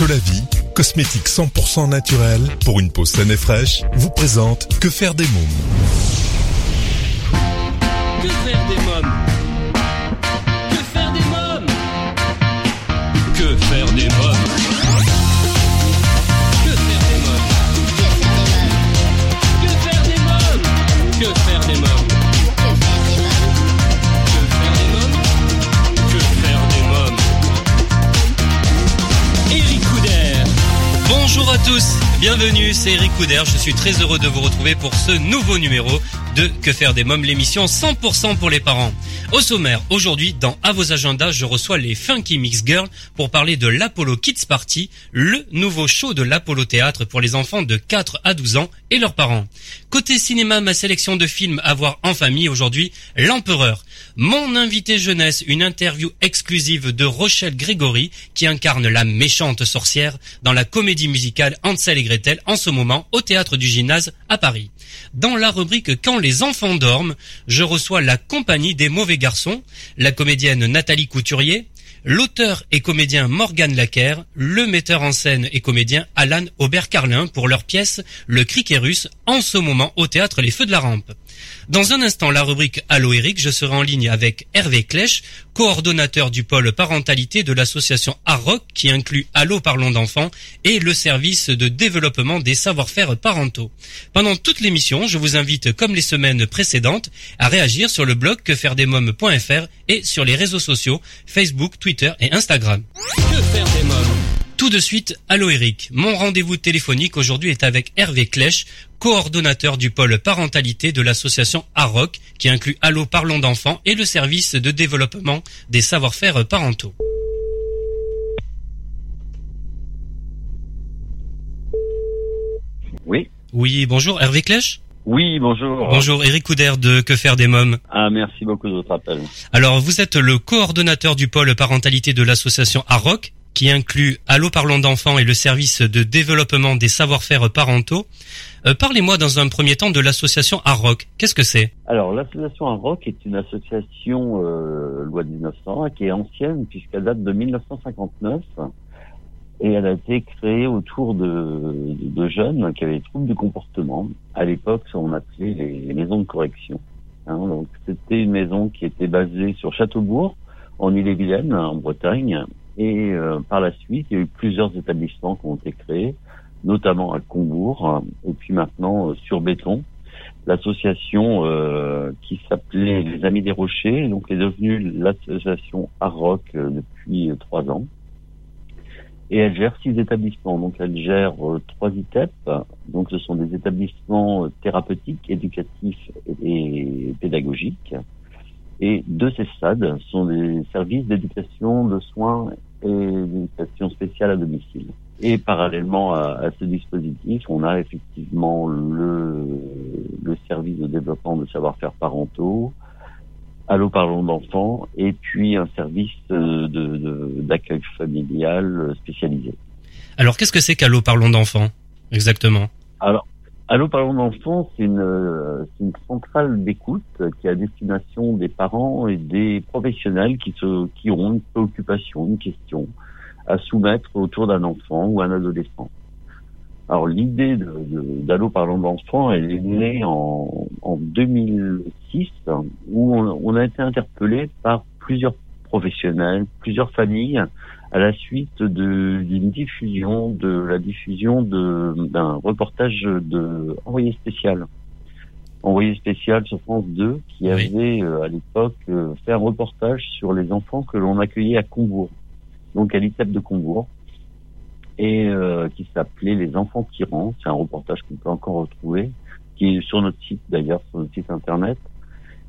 Solavi, cosmétique 100% naturel pour une peau saine et fraîche, vous présente Que faire des mômes. Que faire des mômes? Que faire des mômes? Que faire des mômes? Bienvenue, c'est Eric Couder, je suis très heureux de vous retrouver pour ce nouveau numéro de Que faire des mômes, l'émission 100% pour les parents. Au sommaire, aujourd'hui, dans À vos agendas, je reçois les Funky Mix Girls pour parler de l'Apollo Kids Party, le nouveau show de l'Apollo Théâtre pour les enfants de 4 à 12 ans et leurs parents. Côté cinéma, ma sélection de films à voir en famille aujourd'hui, L'Empereur. Mon invité jeunesse, une interview exclusive de Rochelle Grégory qui incarne la méchante sorcière dans la comédie musicale Hansel et Gretel en ce moment au théâtre du gymnase à Paris. Dans la rubrique Quand les enfants dorment, je reçois la compagnie des mauvais garçons, la comédienne Nathalie Couturier, l'auteur et comédien Morgan Lacker, le metteur en scène et comédien Alan Aubert-Carlin pour leur pièce Le Criquet russe en ce moment au théâtre Les Feux de la Rampe. Dans un instant, la rubrique Allo Eric, je serai en ligne avec Hervé Clèche, coordonnateur du pôle parentalité de l'association ARROC qui inclut Allo Parlons d'enfants et le service de développement des savoir-faire parentaux. Pendant toute l'émission, je vous invite, comme les semaines précédentes, à réagir sur le blog quefairedesmoms.fr et sur les réseaux sociaux Facebook, Twitter et Instagram. Tout de suite, allô Eric. Mon rendez-vous téléphonique aujourd'hui est avec Hervé Clèche, coordonnateur du pôle parentalité de l'association AROC, qui inclut Allo Parlons d'enfants et le service de développement des savoir-faire parentaux. Oui. Oui, bonjour Hervé Clèche Oui, bonjour. Bonjour Eric Couder de Que faire des mômes. Ah, merci beaucoup de votre appel. Alors, vous êtes le coordonnateur du pôle parentalité de l'association AROC, qui inclut Allo Parlons d'enfants et le service de développement des savoir-faire parentaux. Euh, Parlez-moi dans un premier temps de l'association AROC. Qu'est-ce que c'est? Alors, l'association AROC est une association euh, loi de 1900 qui est ancienne puisqu'elle date de 1959 et elle a été créée autour de, de jeunes qui avaient des troubles du comportement. À l'époque, on appelait les, les maisons de correction. Hein, donc, c'était une maison qui était basée sur Châteaubourg, en Ille-et-Vilaine, en Bretagne, et euh, par la suite, il y a eu plusieurs établissements qui ont été créés, notamment à Combourg, et puis maintenant euh, sur Béton. L'association euh, qui s'appelait les Amis des Rochers, donc est devenue l'association AROC euh, depuis trois ans. Et elle gère six établissements. Donc elle gère euh, trois ITEP. Donc ce sont des établissements thérapeutiques, éducatifs et pédagogiques. Et de ces stades sont des services d'éducation, de soins et d'éducation spéciale à domicile. Et parallèlement à, à, ce dispositif, on a effectivement le, le service de développement de savoir-faire parentaux, Allo Parlons d'enfants, et puis un service d'accueil de, de, familial spécialisé. Alors qu'est-ce que c'est qu'Allo Parlons d'enfants exactement? Alors Allo Parlons d'enfants, c'est une, une, centrale d'écoute qui est à destination des parents et des professionnels qui, se, qui ont une préoccupation, une question à soumettre autour d'un enfant ou un adolescent. Alors l'idée d'Allo de, Parlons d'enfants, elle est née en, en 2006 où on, on a été interpellé par plusieurs professionnels, plusieurs familles à la suite d'une diffusion, de la diffusion d'un reportage de envoyé spécial. Envoyé spécial sur France 2 qui oui. avait euh, à l'époque euh, fait un reportage sur les enfants que l'on accueillait à Combourg, donc à l'ITEP de Combourg, et euh, qui s'appelait Les enfants tyrans. C'est un reportage qu'on peut encore retrouver, qui est sur notre site d'ailleurs, sur notre site internet.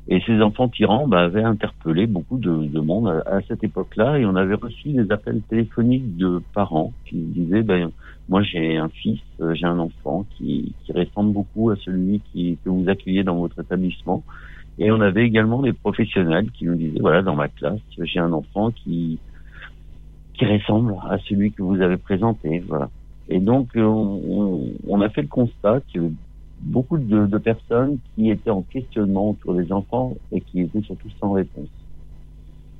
Et ces enfants tyrans bah, avaient interpellé beaucoup de, de monde à, à cette époque-là et on avait reçu des appels téléphoniques de parents qui disaient ben, moi j'ai un fils, j'ai un enfant qui, qui ressemble beaucoup à celui qui, que vous accueillez dans votre établissement. Et on avait également des professionnels qui nous disaient voilà dans ma classe j'ai un enfant qui qui ressemble à celui que vous avez présenté. Voilà. Et donc on, on, on a fait le constat que beaucoup de, de, personnes qui étaient en questionnement autour des enfants et qui étaient surtout sans réponse.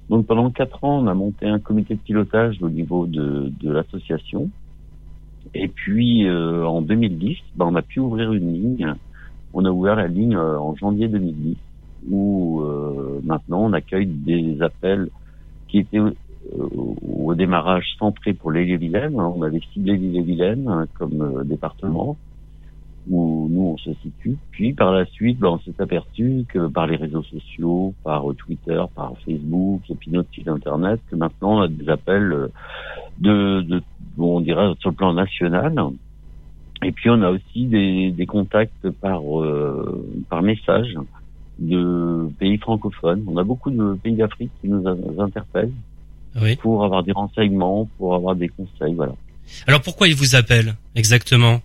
Donc pendant quatre ans, on a monté un comité de pilotage au niveau de, de l'association. Et puis euh, en 2010, ben, on a pu ouvrir une ligne. On a ouvert la ligne euh, en janvier 2010, où euh, maintenant on accueille des appels qui étaient au démarrage centrés pour l'île-et-Vilaine. On avait ciblé l'île-et-Vilaine hein, comme département où nous on se situe. Puis par la suite, ben, on s'est aperçu que par les réseaux sociaux, par Twitter, par Facebook et puis notre site internet, que maintenant on a des appels euh, de, de on dirait sur le plan national. Et puis on a aussi des, des contacts par euh, par message de pays francophones. On a beaucoup de pays d'Afrique qui nous, interpellent oui. pour avoir des renseignements, pour avoir des conseils, voilà. Alors pourquoi ils vous appellent exactement?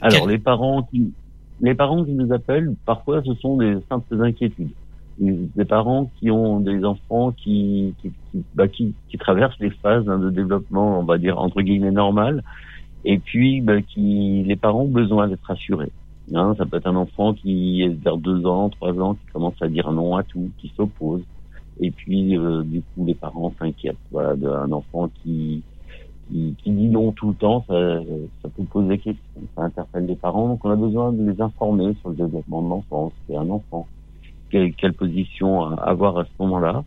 Alors les parents qui les parents qui nous appellent, parfois ce sont des simples inquiétudes. Des parents qui ont des enfants qui qui, qui, bah, qui, qui traversent les phases hein, de développement, on va dire entre guillemets normal, et puis bah, qui les parents ont besoin d'être rassurés. Hein, ça peut être un enfant qui est vers deux ans, trois ans, qui commence à dire non à tout, qui s'oppose, et puis euh, du coup les parents s'inquiètent. Voilà, d'un enfant qui qui, dit non tout le temps, ça, ça peut poser des questions, ça interpelle les parents. Donc on a besoin de les informer sur le développement de l'enfance, c'est un enfant, quelle, quelle, position avoir à ce moment-là.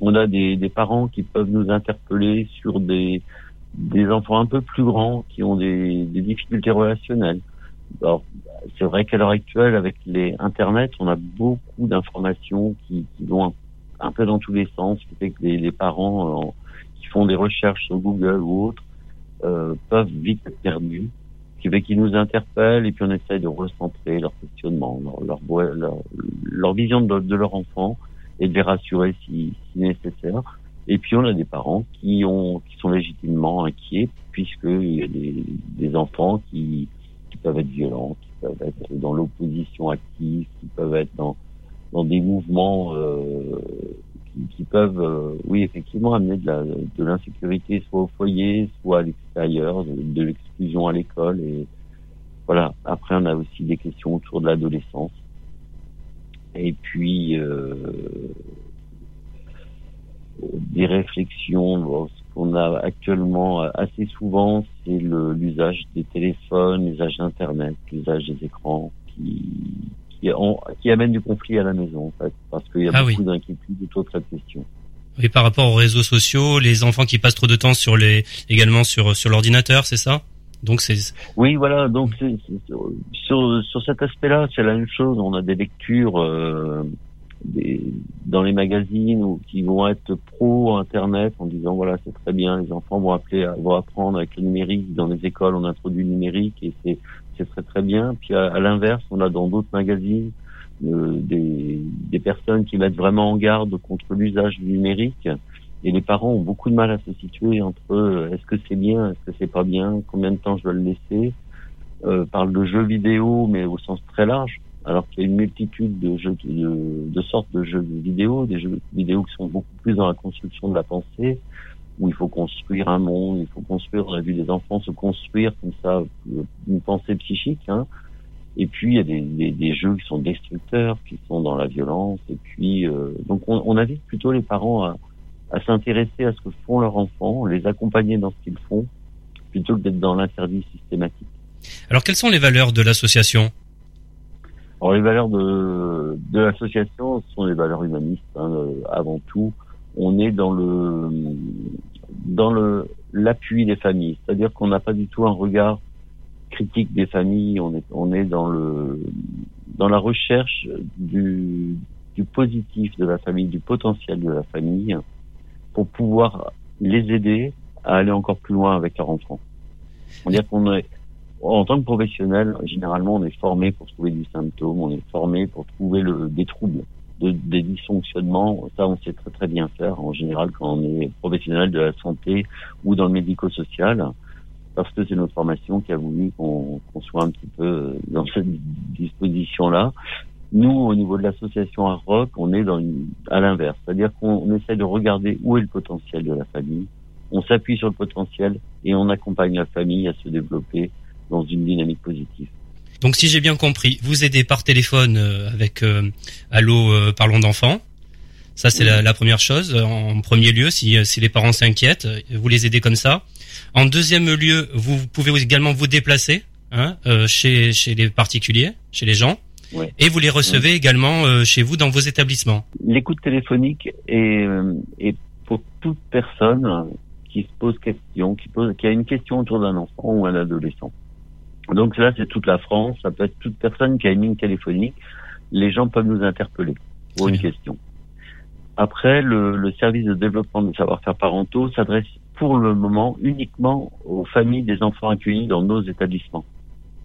On a des, des, parents qui peuvent nous interpeller sur des, des enfants un peu plus grands qui ont des, difficultés relationnelles. Alors, c'est vrai qu'à l'heure actuelle, avec les Internet, on a beaucoup d'informations qui, vont un, peu dans tous les sens, qui fait que les, les parents font des recherches sur Google ou autres euh, peuvent vite être perdus, qui qu'ils nous interpellent et puis on essaye de recentrer leur questionnement, leur, vision de, leur enfant et de les rassurer si, nécessaire. Et puis on a des parents qui ont qui sont légitimement inquiets puisqu'il y a des, enfants qui, peuvent être violents, qui peuvent être dans l'opposition active, qui peuvent être dans dans des mouvements euh, qui, peuvent, euh, oui, effectivement, amener de l'insécurité, soit au foyer, soit à l'extérieur, de, l'exclusion à l'école. Et voilà. Après, on a aussi des questions autour de l'adolescence. Et puis, euh, des réflexions. ce qu'on a actuellement assez souvent, c'est l'usage des téléphones, l'usage d'Internet, l'usage des écrans qui, qui, qui amène du conflit à la maison, en fait, parce qu'il y a ah beaucoup d'inquiétudes autour de cette question. Et par rapport aux réseaux sociaux, les enfants qui passent trop de temps sur les, également sur sur l'ordinateur, c'est ça? Donc c'est. Oui, voilà. Donc c'est, sur sur cet aspect-là, c'est la même chose. On a des lectures euh, des, dans les magazines ou qui vont être pro Internet en disant voilà c'est très bien, les enfants vont appeler, vont apprendre avec le numérique. Dans les écoles, on introduit le numérique et c'est c'est très très bien. Puis à, l'inverse, on a dans d'autres magazines euh, des, des, personnes qui mettent vraiment en garde contre l'usage du numérique. Et les parents ont beaucoup de mal à se situer entre euh, est-ce que c'est bien, est-ce que c'est pas bien, combien de temps je dois le laisser. Euh, parle de jeux vidéo, mais au sens très large. Alors qu'il y a une multitude de jeux, de, de sortes de jeux vidéo, des jeux vidéo qui sont beaucoup plus dans la construction de la pensée, où il faut construire un monde, il faut construire, on a vu des enfants se construire comme ça, euh, une pensée psychique. Hein. Et puis il y a des, des, des, jeux qui sont destructeurs, qui sont dans la violence. Et puis euh, donc on, on, invite plutôt les parents à, à s'intéresser à ce que font leurs enfants, les accompagner dans ce qu'ils font, plutôt que d'être dans l'interdit systématique. Alors quelles sont les valeurs de l'association? Alors les valeurs de, de l'association sont les valeurs humanistes hein, euh, avant tout on est dans le dans le l'appui des familles, c'est-à-dire qu'on n'a pas du tout un regard critique des familles, on est on est dans le dans la recherche du du positif de la famille, du potentiel de la famille pour pouvoir les aider à aller encore plus loin avec leur enfant. On dire qu'on est en tant que professionnel, généralement, on est formé pour trouver du symptôme, on est formé pour trouver le, des troubles de, des dysfonctionnements, ça on sait très très bien faire en général quand on est professionnel de la santé ou dans le médico-social, parce que c'est notre formation qui a voulu qu'on soit un petit peu dans cette disposition-là. Nous, au niveau de l'association Rock, on est dans une, à l'inverse, c'est-à-dire qu'on essaie de regarder où est le potentiel de la famille, on s'appuie sur le potentiel et on accompagne la famille à se développer dans une dynamique positive. Donc si j'ai bien compris, vous aidez par téléphone euh, avec euh, Allo euh, Parlons d'enfants. Ça, c'est la, la première chose. En premier lieu, si, si les parents s'inquiètent, vous les aidez comme ça. En deuxième lieu, vous pouvez également vous déplacer hein, euh, chez, chez les particuliers, chez les gens. Ouais. Et vous les recevez également euh, chez vous dans vos établissements. L'écoute téléphonique est, euh, est pour toute personne qui se pose question, qui pose, qui a une question autour d'un enfant ou un adolescent. Donc là, c'est toute la France. Ça peut être toute personne qui a une ligne téléphonique. Les gens peuvent nous interpeller pour une question. Après, le, le service de développement des savoir-faire parentaux s'adresse pour le moment uniquement aux familles des enfants accueillis dans nos établissements.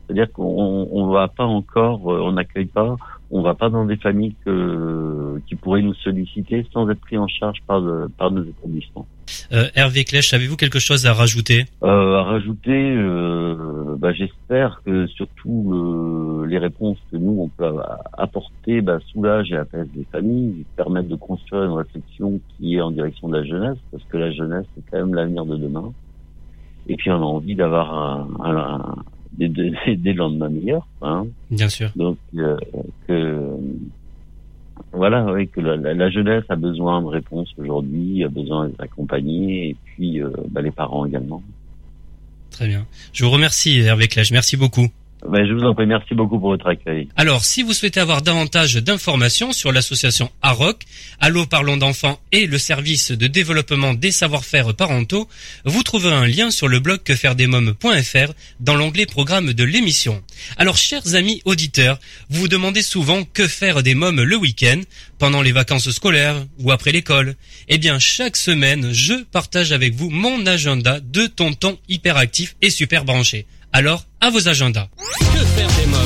C'est-à-dire qu'on on va pas encore, euh, on n'accueille pas, on va pas dans des familles que, qui pourraient nous solliciter sans être pris en charge par, le- par nos établissements. Euh, Hervé Clèche, avez-vous quelque chose à rajouter? Euh, à rajouter, euh, bah, j'espère que surtout euh, les réponses que nous on peut a- apporter bah, soulagent et apaisent les familles, permettent de construire une réflexion qui est en direction de la jeunesse, parce que la jeunesse c'est quand même l'avenir de demain. Et puis on a envie d'avoir un, un- un- des, des, des lendemains meilleurs. Hein. Bien sûr. Donc euh, que voilà, oui, que la, la- la jeunesse a besoin de réponses aujourd'hui, a besoin d'être accompagnée, et puis euh, bah, les parents également. Très bien. Je vous remercie Hervé Clèche. Merci beaucoup. Ben, je vous en prie, merci beaucoup pour votre accueil. Alors, si vous souhaitez avoir davantage d'informations sur l'association AROC, Allo Parlons d'enfants et le service de développement des savoir-faire parentaux, vous trouverez un lien sur le blog quefairedesmoms.fr dans l'onglet programme de l'émission. Alors, chers amis auditeurs, vous vous demandez souvent que faire des mômes le week-end, pendant les vacances scolaires ou après l'école. Eh bien, chaque semaine, je partage avec vous mon agenda de tonton hyperactif et super branché. Alors, à vos agendas. Que faire des mômes?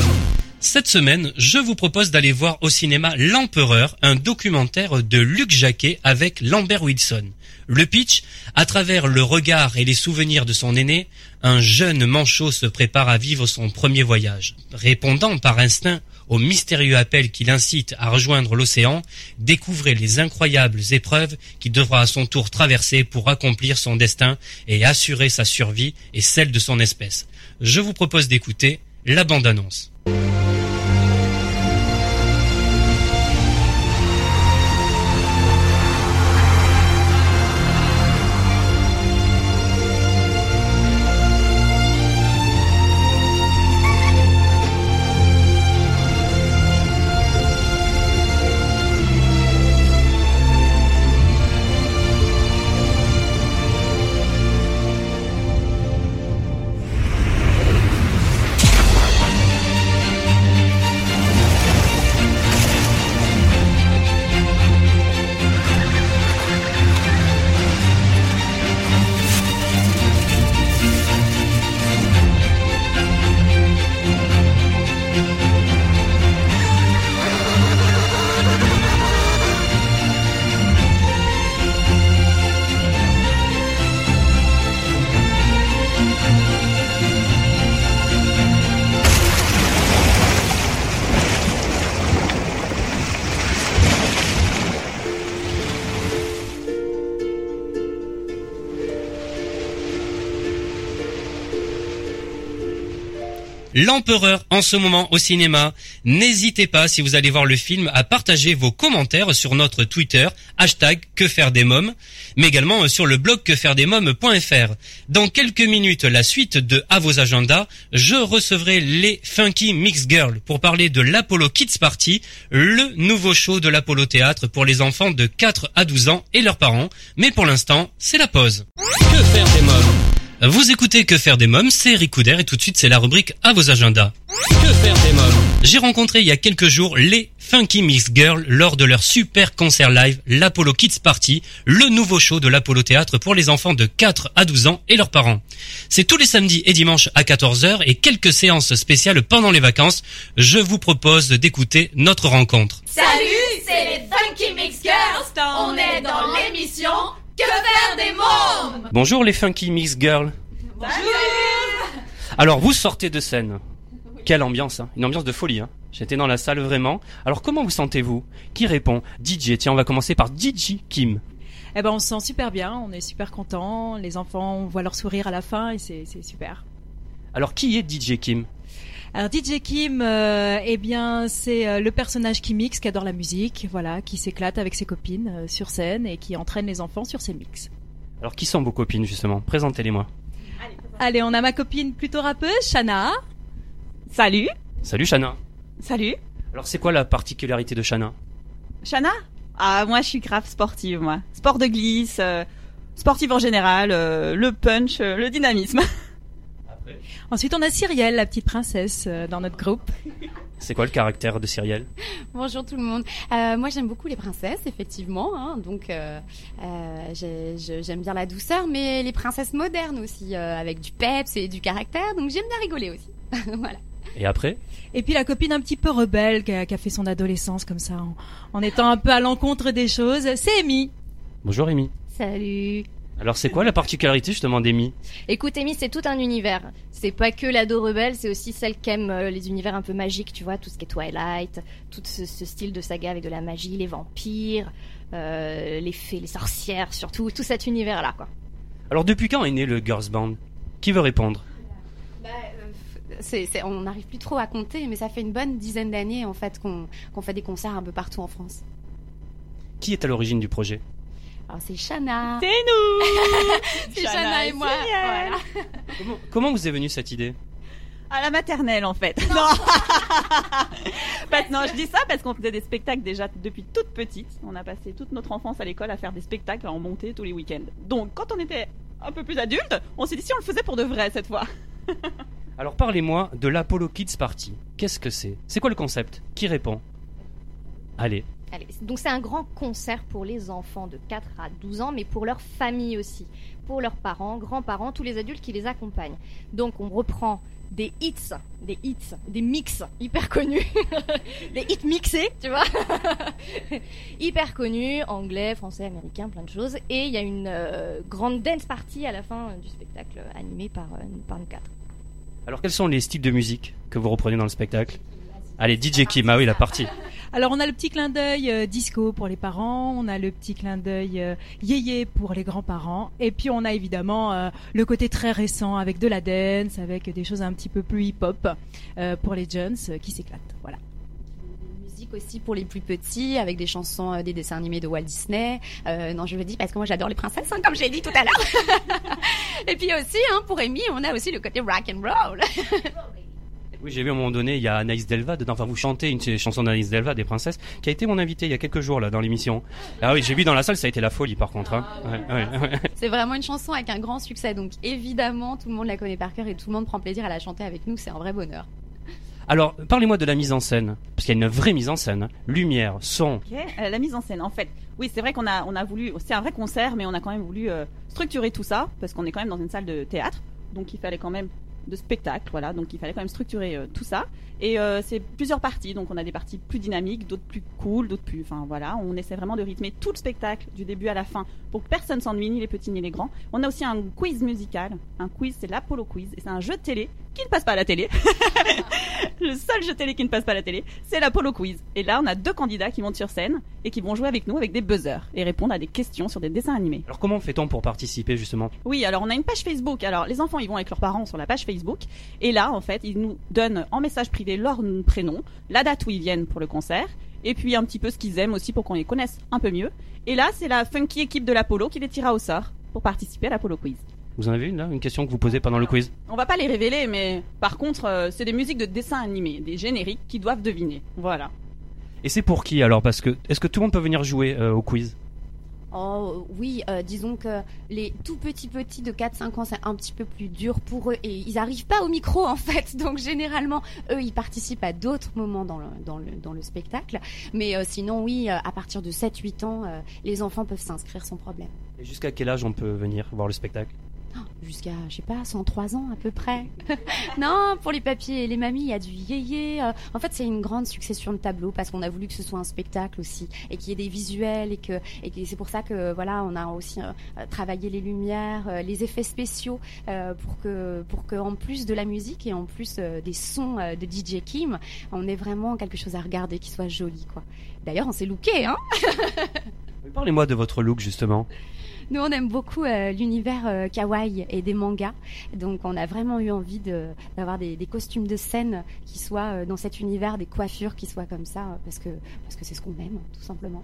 Cette semaine, je vous propose d'aller voir au cinéma L'Empereur, un documentaire de Luc Jacquet avec Lambert Wilson. Le pitch, à travers le regard et les souvenirs de son aîné, un jeune manchot se prépare à vivre son premier voyage. Répondant par instinct au mystérieux appel qui l'incite à rejoindre l'océan, découvrez les incroyables épreuves qu'il devra à son tour traverser pour accomplir son destin et assurer sa survie et celle de son espèce. Je vous propose d'écouter la bande-annonce. En ce moment au cinéma. N'hésitez pas, si vous allez voir le film, à partager vos commentaires sur notre Twitter, hashtag que faire des mômes, mais également euh, sur le blog quefairedesmoms.fr. Dans quelques minutes, la suite de À vos agendas, je recevrai les Funky Mix Girls pour parler de l'Apollo Kids Party, le nouveau show de l'Apollo Théâtre pour les enfants de 4 à 12 ans et leurs parents. Mais pour l'instant, c'est la pause. Que faire des mômes? Vous écoutez Que faire des mômes, c'est Eric Couder et tout de suite c'est la rubrique à vos agendas. Que faire des mômes J'ai rencontré il y a quelques jours les Funky Mix Girls lors de leur super concert live, l'Apollo Kids Party, le nouveau show de l'Apollo Théâtre pour les enfants de 4 à 12 ans et leurs parents. C'est tous les samedis et dimanches à 14h et quelques séances spéciales pendant les vacances. Je vous propose d'écouter notre rencontre. Salut, c'est les Funky Mix Girls. On est dans l'émission Que faire des mômes Bonjour les Funky Mix Girls. Alors vous sortez de scène. Quelle ambiance, hein une ambiance de folie. Hein J'étais dans la salle vraiment. Alors comment vous sentez-vous? Qui répond? DJ. Tiens, on va commencer par DJ Kim. Eh ben, on se sent super bien, on est super content. Les enfants, on voit leur sourire à la fin et c'est c'est super. Alors qui est DJ Kim? Alors DJ Kim, euh, eh bien c'est euh, le personnage qui mixe, qui adore la musique, voilà, qui s'éclate avec ses copines euh, sur scène et qui entraîne les enfants sur ses mix. Alors qui sont vos copines justement? Présentez-les-moi. Allez, on a ma copine plutôt rappeuse, Shana. Salut. Salut Shana. Salut. Alors c'est quoi la particularité de Shana? Shana? Ah, moi je suis grave sportive, moi. Sport de glisse, euh, sportive en général, euh, le punch, euh, le dynamisme. Ensuite, on a Cyrielle, la petite princesse euh, dans notre groupe. C'est quoi le caractère de Cyrielle? Bonjour tout le monde. Euh, moi j'aime beaucoup les princesses, effectivement. Hein, donc euh, euh, j'ai- je- j'aime bien la douceur, mais les princesses modernes aussi, euh, avec du peps et du caractère. Donc j'aime bien rigoler aussi. voilà. Et après? Et puis la copine un petit peu rebelle qui a, qui a fait son adolescence comme ça, en, en étant un peu à l'encontre des choses, c'est Amy. Bonjour Amy. Salut. Alors c'est quoi la particularité justement d'Amy? Écoute, Amy, c'est tout un univers. C'est pas que l'ado rebelle, c'est aussi celle qui aime euh, les univers un peu magiques, tu vois, tout ce qui est Twilight, tout ce, ce style de saga avec de la magie, les vampires, euh, les fées, les sorcières, surtout, tout cet univers-là, quoi. Alors depuis quand est né le Girls Band? Qui veut répondre? Bah, euh, c'est, c'est- on n'arrive plus trop à compter, mais ça fait une bonne dizaine d'années en fait qu'on, qu'on fait des concerts un peu partout en France. Qui est à l'origine du projet? Alors c'est Shana. C'est nous C'est Shana Shana et moi. Voilà. comment, comment vous est venue cette idée? À la maternelle en fait. Non. Non, je dis ça parce qu'on faisait des spectacles déjà depuis toute petite. On a passé toute notre enfance à l'école à faire des spectacles en montée tous les week-ends. Donc quand on était un peu plus adulte, on s'est dit si on le faisait pour de vrai cette fois. Alors parlez-moi de l'Apollo Kids Party. Qu'est-ce que c'est? C'est quoi le concept? Qui répond? Allez. Donc c'est un grand concert pour les enfants de 4 à 12 ans, mais pour leur famille aussi, pour leurs parents, grands-parents, tous les adultes qui les accompagnent. Donc on reprend des hits, des hits, des mix hyper connus, des hits mixés, tu vois, hyper connus, anglais, français, américain, plein de choses. Et il y a une euh, grande dance party à la fin euh, du spectacle animé par, euh, par nous quatre. Alors quels sont les styles de musique que vous reprenez dans le spectacle? Allez, DJ Kim, ah oui, la partie. Alors on a le petit clin d'œil euh, disco pour les parents, on a le petit clin d'œil euh, yéyé pour les grands-parents, et puis on a évidemment euh, le côté très récent avec de la dance, avec des choses un petit peu plus hip-hop euh, pour les jeunes qui s'éclatent. Voilà. Musique aussi pour les plus petits, avec des chansons des dessins animés de Walt Disney. Non, je le dis parce que moi j'adore les princesses, hein, comme j'ai dit tout à l'heure. et puis aussi, hein, pour Amy, on a aussi le côté rock and roll. Oui, j'ai vu à un moment donné, il y a Anaïs Delva dedans. Enfin, vous chantez une chanson d'Anaïs Delva, des princesses, qui a été mon invité il y a quelques jours là dans l'émission. Ah oui, j'ai vu dans la salle, ça a été la folie par contre. Hein. Ouais, ouais, ouais. C'est vraiment une chanson avec un grand succès, donc évidemment tout le monde la connaît par cœur et tout le monde prend plaisir à la chanter avec nous, c'est un vrai bonheur. Alors, parlez-moi de la mise en scène, parce qu'il y a une vraie mise en scène. Lumière, son. Ok, euh, la mise en scène, en fait. Oui, c'est vrai qu'on a, on a voulu, c'est un vrai concert, mais on a quand même voulu euh, structurer tout ça, parce qu'on est quand même dans une salle de théâtre, donc il fallait quand même de spectacle, voilà, donc il fallait quand même structurer euh, tout ça. Et euh, c'est plusieurs parties, donc on a des parties plus dynamiques, d'autres plus cool, d'autres plus, enfin voilà, on essaie vraiment de rythmer tout le spectacle du début à la fin, pour que personne s'ennuie, ni les petits ni les grands. On a aussi un quiz musical, un quiz, c'est l'Apollo Quiz, et c'est un jeu de télé qui ne passe pas à la télé. le seul jeu télé qui ne passe pas à la télé, c'est l'Apollo Quiz. Et là, on a deux candidats qui montent sur scène et qui vont jouer avec nous avec des buzzers et répondre à des questions sur des dessins animés. Alors, comment fait-on pour participer justement? Oui, alors on a une page Facebook. Alors les enfants, ils vont avec leurs parents sur la page Facebook. Et là, en fait, ils nous donnent en message privé leur prénom, la date où ils viennent pour le concert, et puis un petit peu ce qu'ils aiment aussi pour qu'on les connaisse un peu mieux. Et là, c'est la funky équipe de l'Apollo qui les tira au sort pour participer à l'Apollo Quiz. Vous en avez une là Une question que vous posez pendant le quiz? On va pas les révéler, mais par contre, euh, c'est des musiques de dessins animés, des génériques qui doivent deviner. Voilà. Et c'est pour qui alors? Parce que est-ce que tout le monde peut venir jouer euh, au quiz? Oh oui, euh, disons que les tout petits petits de 4-5 ans, c'est un petit peu plus dur pour eux et ils arrivent pas au micro en fait. Donc généralement, eux, ils participent à d'autres moments dans le, dans le, dans le spectacle. Mais euh, sinon, oui, euh, à partir de 7-8 ans, euh, les enfants peuvent s'inscrire sans problème. Et jusqu'à quel âge on peut venir voir le spectacle? Jusqu'à, je sais pas, 103 ans à peu près. non, pour les papiers et les mamies, il y a du yéyé. euh, En fait, c'est une grande succession de tableaux parce qu'on a voulu que ce soit un spectacle aussi et qu'il y ait des visuels et que, et que c'est pour ça que voilà, on a aussi euh, travaillé les lumières, euh, les effets spéciaux pour que, pour que en plus de la musique et en plus des sons de DJ Kim, on ait vraiment quelque chose à regarder qui soit joli, quoi. D'ailleurs, on s'est looké, hein. Parlez-moi de votre look justement. Nous, on aime beaucoup euh, l'univers euh, kawaii et des mangas. Donc, on a vraiment eu envie d'avoir des, costumes de scène qui soient euh, dans cet univers, des coiffures qui soient comme ça, parce que parce que c'est ce qu'on aime, tout simplement.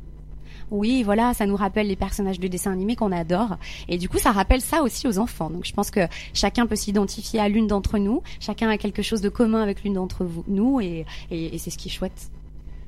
Oui, voilà, ça nous rappelle les personnages de dessins animés qu'on adore. Et du coup, ça rappelle ça aussi aux enfants. Donc, je pense que chacun peut s'identifier à l'une d'entre nous. Chacun a quelque chose de commun avec l'une d'entre nous, et, et, et c'est ce qui est chouette.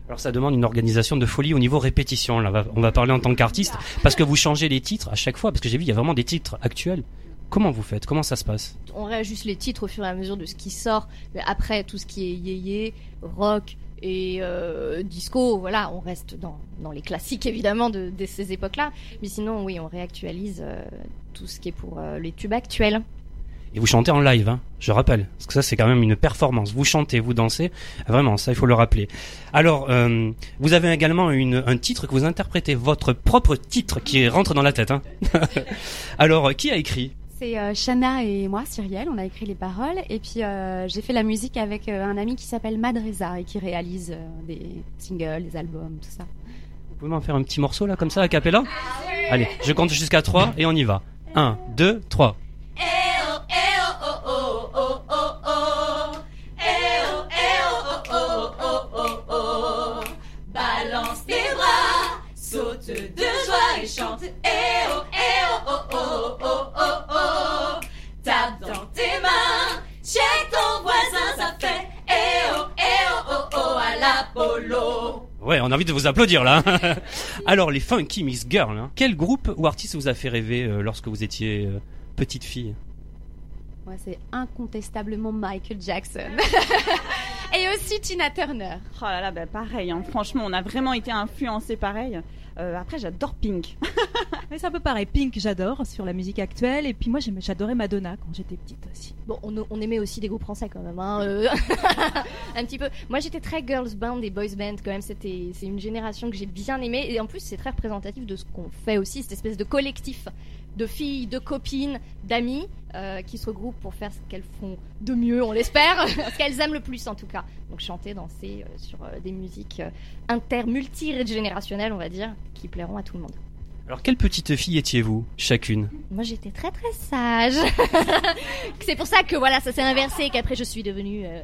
Alors ça demande une organisation de folie au niveau répétition. On va- parler en tant qu'artiste parce que vous changez les titres à chaque fois parce que j'ai vu il y a vraiment des titres actuels. Comment vous faites? Comment ça se passe? On réajuste les titres au fur et à mesure de ce qui sort. Mais après, tout ce qui est yéyé, rock et euh, disco, voilà, on reste dans, dans les classiques évidemment de, de ces époques-là. Mais sinon, oui, on réactualise euh, tout ce qui est pour euh, les tubes actuels. Et vous chantez en live, hein, je rappelle, parce que ça c'est quand même une performance. Vous chantez, vous dansez, vraiment, ça il faut le rappeler. Alors, euh, vous avez également une, un titre que vous interprétez, votre propre titre qui rentre dans la tête. Hein. Alors, qui a écrit? C'est euh, Shana et moi, Cyrielle, on a écrit les paroles. Et puis, euh, j'ai fait la musique avec euh, un ami qui s'appelle Madreza et qui réalise des singles, des albums, tout ça. Vous pouvez m'en faire un petit morceau là, comme ça, à capella Allez, je compte jusqu'à 3 et on y va. 1, 2, 3. Et chante. Eh oh, eh oh, oh, oh, oh, oh, oh. Tape dans tes mains, chez ton voisin ça fait. Eh oh, eh oh, oh, oh, à l'Apollo. Ouais, on a envie de vous applaudir là. Alors, les Funky Miss Girl, hein. quel groupe ou artiste vous a fait rêver euh, lorsque vous étiez euh, petite fille? Moi, c'est incontestablement Michael Jackson. et aussi Tina Turner. Oh là là, bah, pareil. hein. Franchement, on a vraiment été influencés pareil. Euh, après, j'adore Pink. Mais c'est un peu pareil. Pink, j'adore sur la musique actuelle. Et puis moi, j'adorais Madonna quand j'étais petite aussi. Bon, on, on aimait aussi des groupes français quand même, hein, euh, un petit peu. Moi, j'étais très girls band et boys band quand même. C'était, c'est une génération que j'ai bien aimée et en plus, c'est très représentatif de ce qu'on fait aussi, cette espèce de collectif de filles, de copines, d'amis euh, qui se regroupent pour faire ce qu'elles font de mieux, on l'espère, ce qu'elles aiment le plus en tout cas. Donc chanter, danser euh, sur euh, des musiques inter, multi-générationnelles, on va dire, qui plairont à tout le monde. Alors, quelle petite fille étiez-vous, chacune Moi, j'étais très très sage. c'est pour ça que voilà, ça s'est inversé, qu'après je suis devenue euh,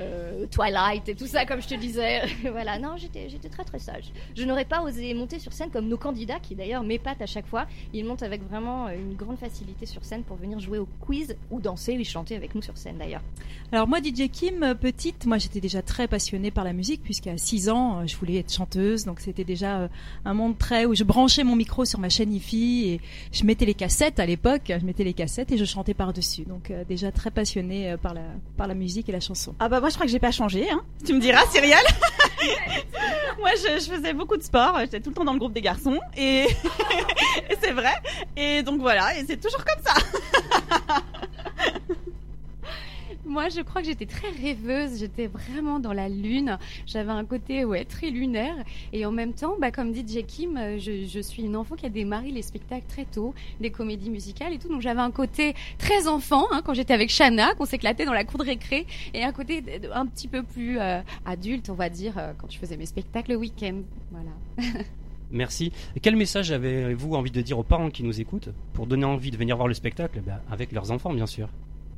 euh, Twilight et tout ça, comme je te disais. voilà, non, j'étais j'étais très très sage. Je n'aurais pas osé monter sur scène comme nos candidats, qui d'ailleurs m'épatent à chaque fois. Ils montent avec vraiment euh, une grande facilité sur scène pour venir jouer au quiz ou danser ou chanter avec nous sur scène d'ailleurs. Alors moi, DJ Kim, petite, moi j'étais déjà très passionnée par la musique puisqu'à 6 ans, je voulais être chanteuse. Donc c'était déjà un monde très où je branchais mon micro sur ma chaîne IFI et je mettais les cassettes à l'époque, je mettais les cassettes et je chantais par-dessus. Donc euh, déjà très passionnée euh, par la, par la musique et la chanson. Ah bah moi je crois que j'ai pas changé, hein. Tu me diras, Cyrielle. moi je, je faisais beaucoup de sport, j'étais tout le temps dans le groupe des garçons et, et c'est vrai. Et donc voilà, et c'est toujours comme ça. Moi, je crois que j'étais très rêveuse. J'étais vraiment dans la lune. J'avais un côté ouais très lunaire. Et en même temps, bah, comme dit Jay Kim, euh, je, suis une enfant qui a démarré les spectacles très tôt, des comédies musicales et tout. Donc j'avais un côté très enfant hein, quand j'étais avec Shana, qu'on s'éclaitait dans la cour de récré, et un côté un petit peu plus euh, adulte, on va dire, euh, quand je faisais mes spectacles le week-end. Voilà. Merci. Quel message avez-vous envie de dire aux parents qui nous écoutent pour donner envie de venir voir le spectacle Ben, Avec leurs enfants, bien sûr?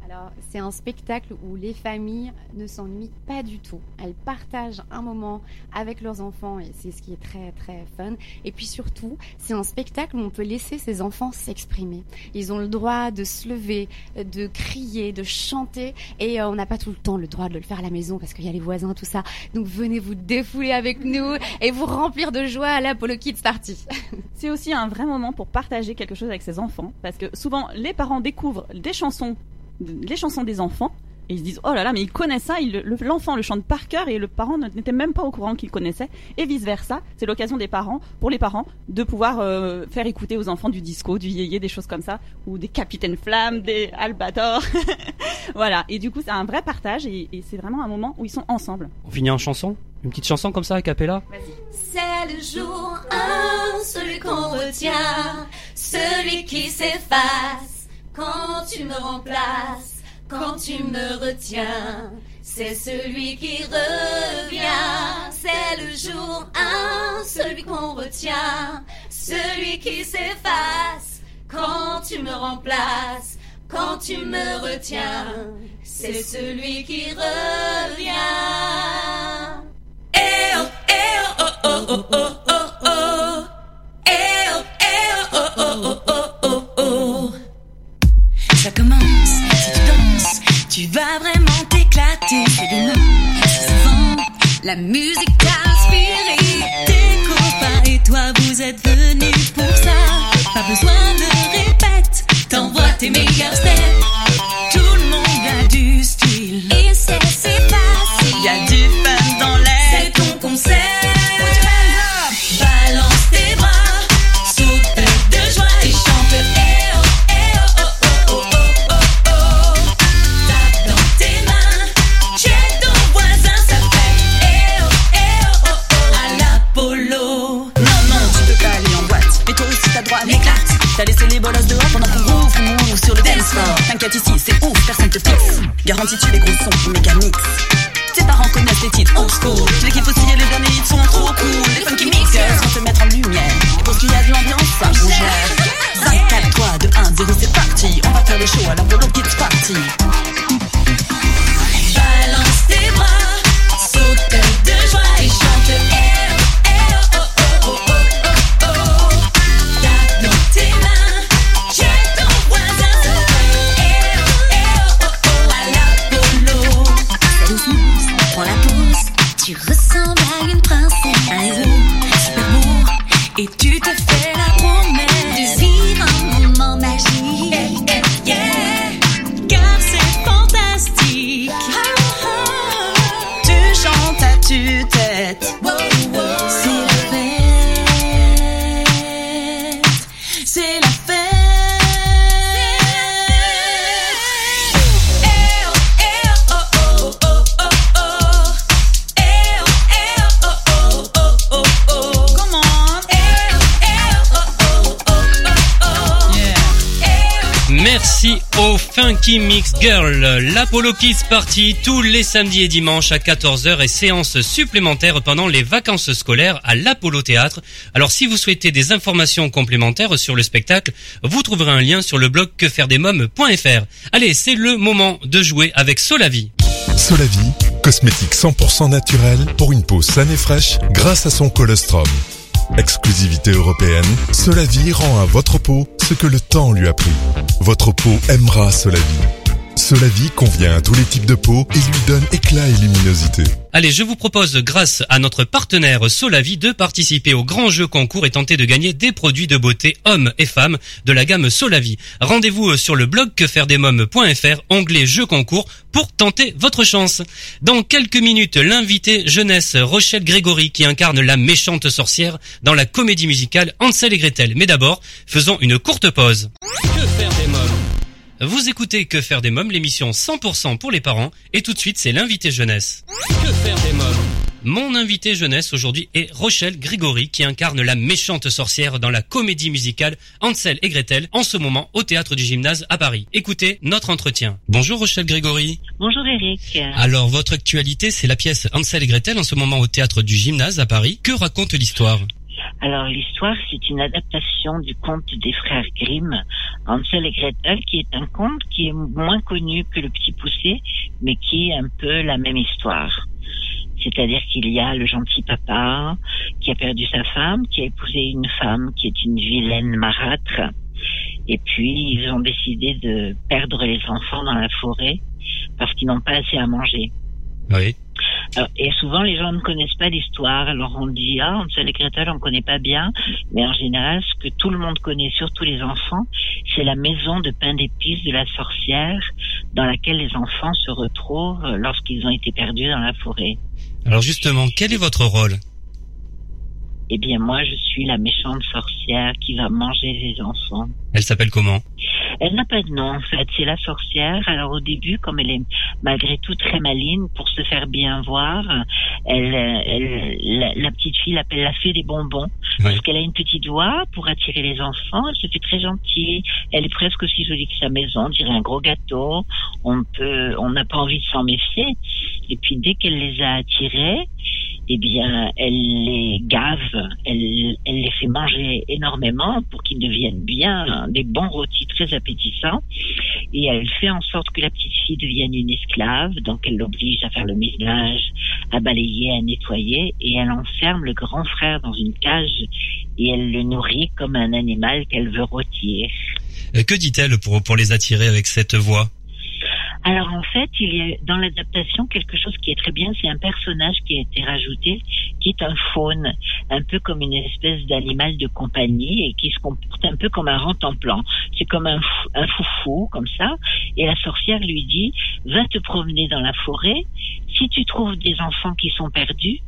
Alors, c'est un spectacle où les familles ne s'ennuient pas du tout. Elles partagent un moment avec leurs enfants et c'est ce qui est très très fun. Et puis surtout, c'est un spectacle où on peut laisser ses enfants s'exprimer. Ils ont le droit de se lever, de crier, de chanter et euh, on n'a pas tout le temps le droit de le faire à la maison parce qu'il y a les voisins, tout ça. Donc venez vous défouler avec nous et vous remplir de joie à l'Apollo Kids Party. C'est aussi un vrai moment pour partager quelque chose avec ses enfants parce que souvent les parents découvrent des chansons, les chansons des enfants. Et ils se disent, oh là là, mais il connaît ça, le- l'enfant le chante par cœur et le parent n'était même pas au courant qu'il connaissait. Et vice versa, c'est l'occasion des parents, pour les parents, de pouvoir euh, faire écouter aux enfants du disco, du yéyé, des choses comme ça, ou des Capitaine Flamme, des Albator. voilà. Et du coup, c'est un vrai partage et, et c'est vraiment un moment où ils sont ensemble. On finit en chanson? Une petite chanson comme ça, a cappella? C'est le jour 1, celui qu'on retient, celui qui s'efface tu me remplaces, quand tu me retiens. C'est celui qui revient, c'est le jour 1, celui qu'on retient, celui qui s'efface quand tu me remplaces, quand tu me retiens, c'est celui qui revient. Tu vas vraiment t'éclater. C'est des la musique t'a inspiré. Tes copains et toi, vous êtes venus pour ça. Pas besoin de répète, t'envoies tes meilleurs steps. Fixe. Garantie, tu les gros sons, méga mix? Tes parents connaissent les titres old school. L'équipe aussi, et les derniers hits sont trop cool. Les funky mixers vont te mettre en lumière. Et pour qu'il y a de l'ambiance, ça bouge. Installe-toi de 1-0, c'est parti. On va faire le show à l'Apollo Kids Party. l'Apollo Kids Party tous les samedis et dimanches à 14h et séances supplémentaires pendant les vacances scolaires à l'Apollo Théâtre. Alors si vous souhaitez des informations complémentaires sur le spectacle, vous trouverez un lien sur le blog quefairedesmoms.fr. Allez, c'est le moment de jouer avec Solavi. Solavi, cosmétique 100% naturel pour une peau saine et fraîche grâce à son colostrum. Exclusivité européenne, Solavi rend à votre peau ce que le temps lui a pris. Votre peau aimera Solavi. Solavi convient à tous les types de peau et lui donne éclat et luminosité. Allez, je vous propose, grâce à notre partenaire Solavi, de participer au grand jeu concours et tenter de gagner des produits de beauté hommes et femmes de la gamme Solavi. Rendez-vous sur le blog quefairedesmoms.fr, onglet jeu concours, pour tenter votre chance. Dans quelques minutes, l'invité jeunesse Rochelle Grégory qui incarne la méchante sorcière dans la comédie musicale Hansel et Gretel. Mais d'abord, faisons une courte pause. Que faire des mômes vous écoutez Que faire des mômes, l'émission 100% pour les parents, et tout de suite c'est l'invité jeunesse. Que faire des mômes Mon invité jeunesse aujourd'hui est Rochelle Grégory qui incarne la méchante sorcière dans la comédie musicale Hansel et Gretel en ce moment au théâtre du gymnase à Paris. Écoutez notre entretien. Bonjour Rochelle Grégory. Bonjour Eric. Alors votre actualité c'est la pièce Hansel et Gretel en ce moment au théâtre du gymnase à Paris. Que raconte l'histoire? Alors l'histoire, c'est une adaptation du conte des frères Grimm, Hansel et Gretel, qui est un conte qui est moins connu que le Petit Poussé, mais qui est un peu la même histoire. C'est-à-dire qu'il y a le gentil papa qui a perdu sa femme, qui a épousé une femme qui est une vilaine marâtre. Et puis, ils ont décidé de perdre les enfants dans la forêt parce qu'ils n'ont pas assez à manger. Oui. Alors, et souvent, les gens ne connaissent pas l'histoire. Alors, on dit, ah, Hansel et Gretel, on connaît pas bien. Mais en général, ce que tout le monde connaît, surtout les enfants, c'est la maison de pain d'épices de la sorcière dans laquelle les enfants se retrouvent lorsqu'ils ont été perdus dans la forêt. Alors justement, quel est votre rôle? Eh bien, moi, je suis la méchante sorcière qui va manger les enfants. Elle s'appelle comment? Elle n'a pas de nom en fait, c'est la sorcière. Alors au début, comme elle est malgré tout très maline, pour se faire bien voir, elle, elle la, la petite fille l'appelle la fée des bonbons parce qu'elle a une petite voix pour attirer les enfants. Elle se fait très gentille. Elle est presque aussi jolie que sa maison, on dirait un gros gâteau. On peut, on n'a pas envie de s'en méfier. Et puis dès qu'elle les a attirés, eh bien, elle les gave, elle, elle les fait manger énormément pour qu'ils deviennent bien des bons rôtis très appétissants. Et elle fait en sorte que la petite fille devienne une esclave, donc elle l'oblige à faire le ménage, à balayer, à nettoyer, et elle enferme le grand frère dans une cage et elle le nourrit comme un animal qu'elle veut rôtir. Euh, Que dit-elle pour, pour les attirer avec cette voix? Alors en fait, il y a dans l'adaptation quelque chose qui est très bien, c'est un personnage qui a été rajouté, qui est un faune, un peu comme une espèce d'animal de compagnie et qui se comporte un peu comme un rentemplant. C'est comme un, un foufou, comme ça, et la sorcière lui dit, va te promener dans la forêt, si tu trouves des enfants qui sont perdus,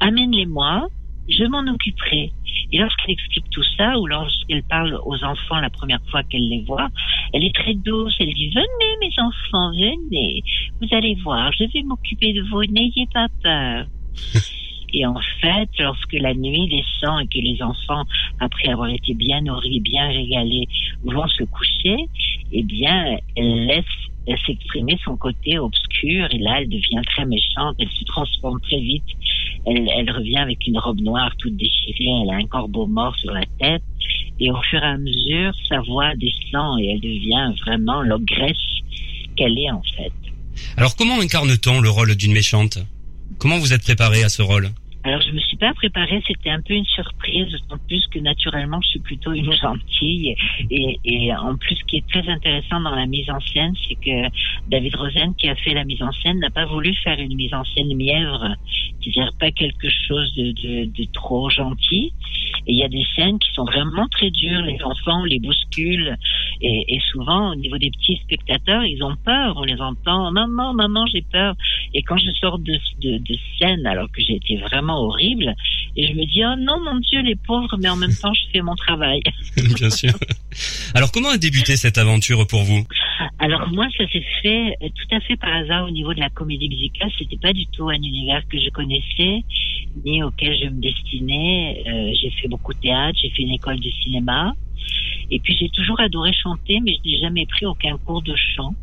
amène-les-moi, je m'en occuperai. Et lorsqu'elle explique tout ça, ou lorsqu'elle parle aux enfants la première fois qu'elle les voit, elle est très douce. Elle dit, venez mes enfants, venez. Vous allez voir, je vais m'occuper de vous, n'ayez pas peur. Et en fait, lorsque la nuit descend et que les enfants, après avoir été bien nourris, bien régalés, vont se coucher, eh bien, elle laisse elle s'exprimer son côté obscur et là, elle devient très méchante, elle se transforme très vite. Elle, elle revient avec une robe noire toute déchirée, elle a un corbeau mort sur la tête et au fur et à mesure, sa voix descend et elle devient vraiment l'ogresse qu'elle est en fait. Alors comment incarne-t-on le rôle d'une méchante? Comment vous êtes préparé à ce rôle? Alors je me suis pas préparée, c'était un peu une surprise, d'autant plus que naturellement je suis plutôt une gentille. Et, et en plus, ce qui est très intéressant dans la mise en scène, c'est que David Rosen, qui a fait la mise en scène, n'a pas voulu faire une mise en scène mièvre, c'est-à-dire pas quelque chose de, de, de trop gentil. Et il y a des scènes qui sont vraiment très dures, les enfants on les bousculent, et, et souvent au niveau des petits spectateurs, ils ont peur, on les entend, maman, maman, j'ai peur. Et quand je sors de, de, de scène, alors que j'ai été vraiment horrible, et je me dis, oh non, mon Dieu, les pauvres, mais en même temps, je fais mon travail. Bien sûr. Alors comment a débuté cette aventure pour vous? Alors moi, ça s'est fait euh, tout à fait par hasard au niveau de la comédie musicale. C'était pas du tout un univers que je connaissais ni auquel je me destinais. Euh, j'ai fait beaucoup de théâtre, j'ai fait une école de cinéma, et puis j'ai toujours adoré chanter, mais je n'ai jamais pris aucun cours de chant.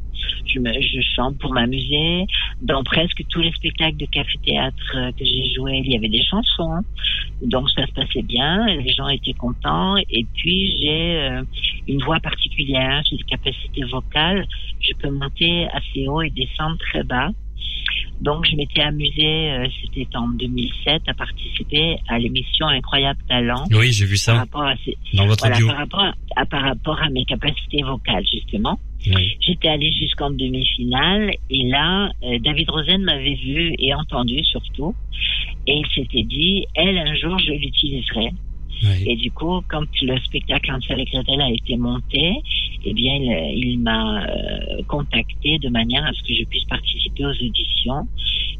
Je, me, je chante pour m'amuser. Dans presque tous les spectacles de café-théâtre que j'ai joué, il y avait des chansons. Donc ça se passait bien, les gens étaient contents. Et puis j'ai euh, une voix particulière, j'ai des capacités vocales. Je peux monter assez haut et descendre très bas. Donc je m'étais amusée, euh, c'était en 2007, à participer à l'émission Incroyable Talent. Oui, j'ai vu Par ça rapport à ces- dans votre voilà, duo. par rapport à, à- par rapport à mes capacités vocales justement. Oui. J'étais allée jusqu'en demi-finale et là, euh, David Rosen m'avait vu et entendu surtout et il s'était dit, elle un jour je l'utiliserai. Oui. Et du coup, quand le spectacle Hansel et Gretel a été monté, eh bien, il, il m'a euh, contacté de manière à ce que je puisse participer aux auditions.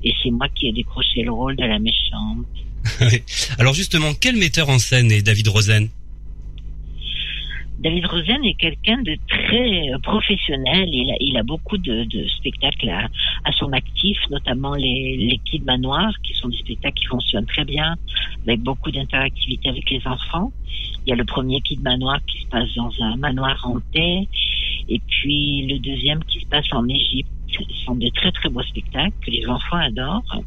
Et c'est moi qui ai décroché le rôle de la méchante. Alors justement, quel metteur en scène est David Rosen? David Rosen est quelqu'un de très professionnel. Il a, beaucoup de, spectacles à, son actif, notamment les, les Kids Manoirs, qui sont des spectacles qui fonctionnent très bien, avec beaucoup d'interactivité avec les enfants. Il y a le premier Kid Manoir qui se passe dans un manoir hanté, et puis le deuxième qui se passe en Égypte. Ce sont de très très beaux spectacles que les enfants adorent.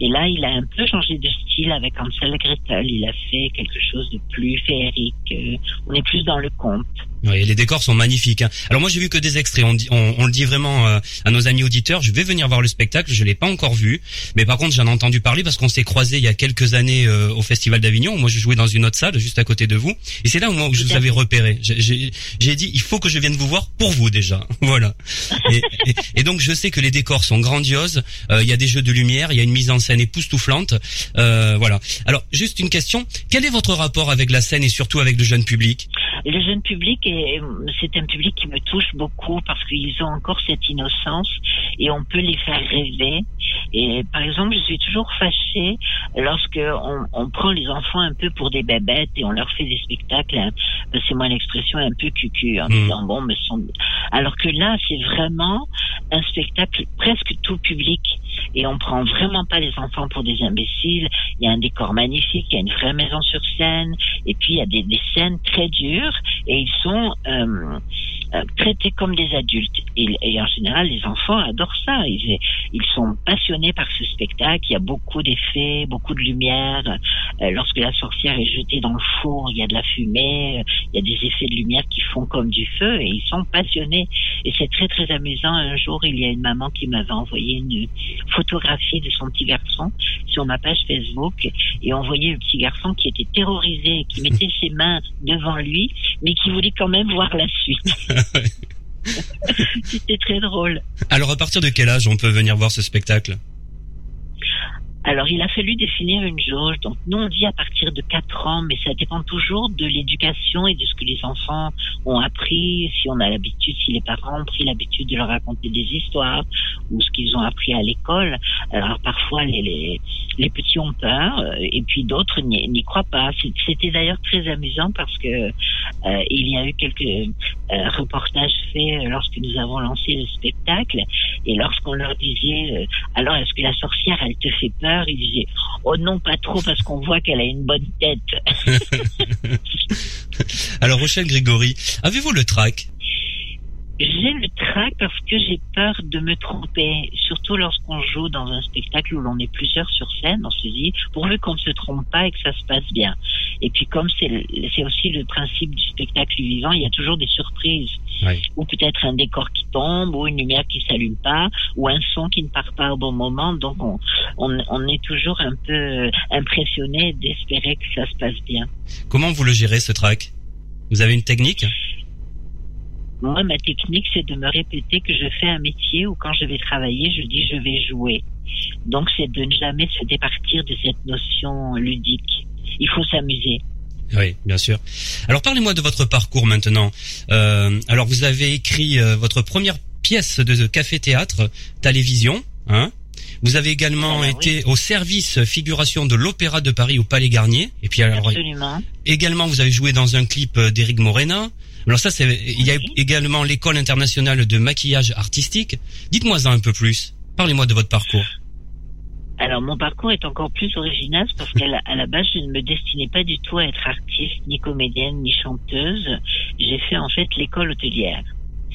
Et là, il a un peu changé de style avec Hansel et Gretel. Il a fait quelque chose de plus féerique. Euh, on est plus dans le conte. Oui, les décors sont magnifiques. hein. Alors moi j'ai vu que des extraits. On, dit- on, on le dit vraiment euh, à nos amis auditeurs. Je vais venir voir le spectacle. Je l'ai pas encore vu, mais par contre j'en ai entendu parler parce qu'on s'est croisés il y a quelques années euh, au Festival d'Avignon. Moi je jouais dans une autre salle juste à côté de vous, et c'est là où, moi, où je vous avais repéré. J'ai- dit il faut que je vienne vous voir pour vous déjà. voilà. Et, et- et donc je sais que les décors sont grandioses. Euh, Il y a des jeux de lumière, il y a une mise en scène époustouflante. Euh, voilà. Alors juste une question. Quel est votre rapport avec la scène et surtout avec le jeune public? Le jeune public, est- c'est un public qui me touche beaucoup parce qu'ils ont encore cette innocence et on peut les faire rêver. Et par exemple, je suis toujours fâchée lorsque on, on prend les enfants un peu pour des bébêtes et on leur fait des spectacles, hein, c'est moi l'expression un peu cucu, en Mm. disant bon, mais sont... alors que là, c'est vraiment un spectacle presque tout public et on prend vraiment pas les enfants pour des imbéciles. Il y a un décor magnifique, il y a une vraie maison sur scène, et puis il y a des, scènes très dures et ils sont euh, traités comme des adultes. Et, et en général, les enfants adorent ça. Ils, ils sont passionnés par ce spectacle. Il y a beaucoup d'effets, beaucoup de lumière. Euh, lorsque la sorcière est jetée dans le four, il y a de la fumée, euh, il y a des effets de lumière qui font comme du feu et ils sont passionnés. Et c'est très très amusant. Un jour, il y a une maman qui m'avait envoyé une photographie de son petit garçon sur ma page Facebook et on voyait le petit garçon qui était terrorisé, qui mettait ses mains devant lui, mais qui voulait quand même voir la suite. C'était très drôle. Alors à partir de quel âge on peut venir voir ce spectacle? Alors, il a fallu définir une jauge. Donc, nous, on dit à partir de 4 ans, mais ça dépend toujours de l'éducation et de ce que les enfants ont appris, si on a l'habitude, si les parents ont pris l'habitude de leur raconter des histoires, ou ce qu'ils ont appris à l'école. Alors, parfois, les, les, les petits ont peur, euh, et puis d'autres n'y croient pas. C'était d'ailleurs très amusant parce que euh, il y a eu quelques euh, reportages faits lorsque nous avons lancé le spectacle, et lorsqu'on leur disait, alors, est-ce que la sorcière, elle te fait peur? Il disait Oh non, pas trop, parce qu'on voit qu'elle a une bonne tête. Alors, Rochelle Grégory, avez-vous le trac? J'ai le trac parce que j'ai peur de me tromper, surtout lorsqu'on joue dans un spectacle où l'on est plusieurs sur scène, on se dit pourvu qu'on ne se trompe pas et que ça se passe bien. Et puis comme c'est c'est aussi le principe du spectacle vivant, il y a toujours des surprises. Ou peut-être un décor qui tombe, ou une lumière qui s'allume pas, ou un son qui ne part pas au bon moment. Donc on, on, on est toujours un peu impressionné d'espérer que ça se passe bien. Comment vous le gérez ce trac? Vous avez une technique? Moi, ma technique, c'est de me répéter que je fais un métier où quand je vais travailler, je dis je vais jouer. Donc, c'est de ne jamais se départir de cette notion ludique. Il faut s'amuser. Oui, bien sûr. Alors, parlez-moi de votre parcours maintenant. Euh, alors, vous avez écrit euh, votre première pièce de, café-théâtre, télévision, hein vous avez également ah, été au service figuration de l'Opéra de Paris au Palais Garnier. Et puis alors, Absolument. également, vous avez joué dans un clip d'Éric Morena. Alors ça, c'est il y a également l'école internationale de maquillage artistique. Dites-moi ça un peu plus. Parlez-moi de votre parcours. Alors mon parcours est encore plus original parce qu'à la, la, base je ne me destinais pas du tout à être artiste, ni comédienne, ni chanteuse. J'ai fait en fait l'école hôtelière.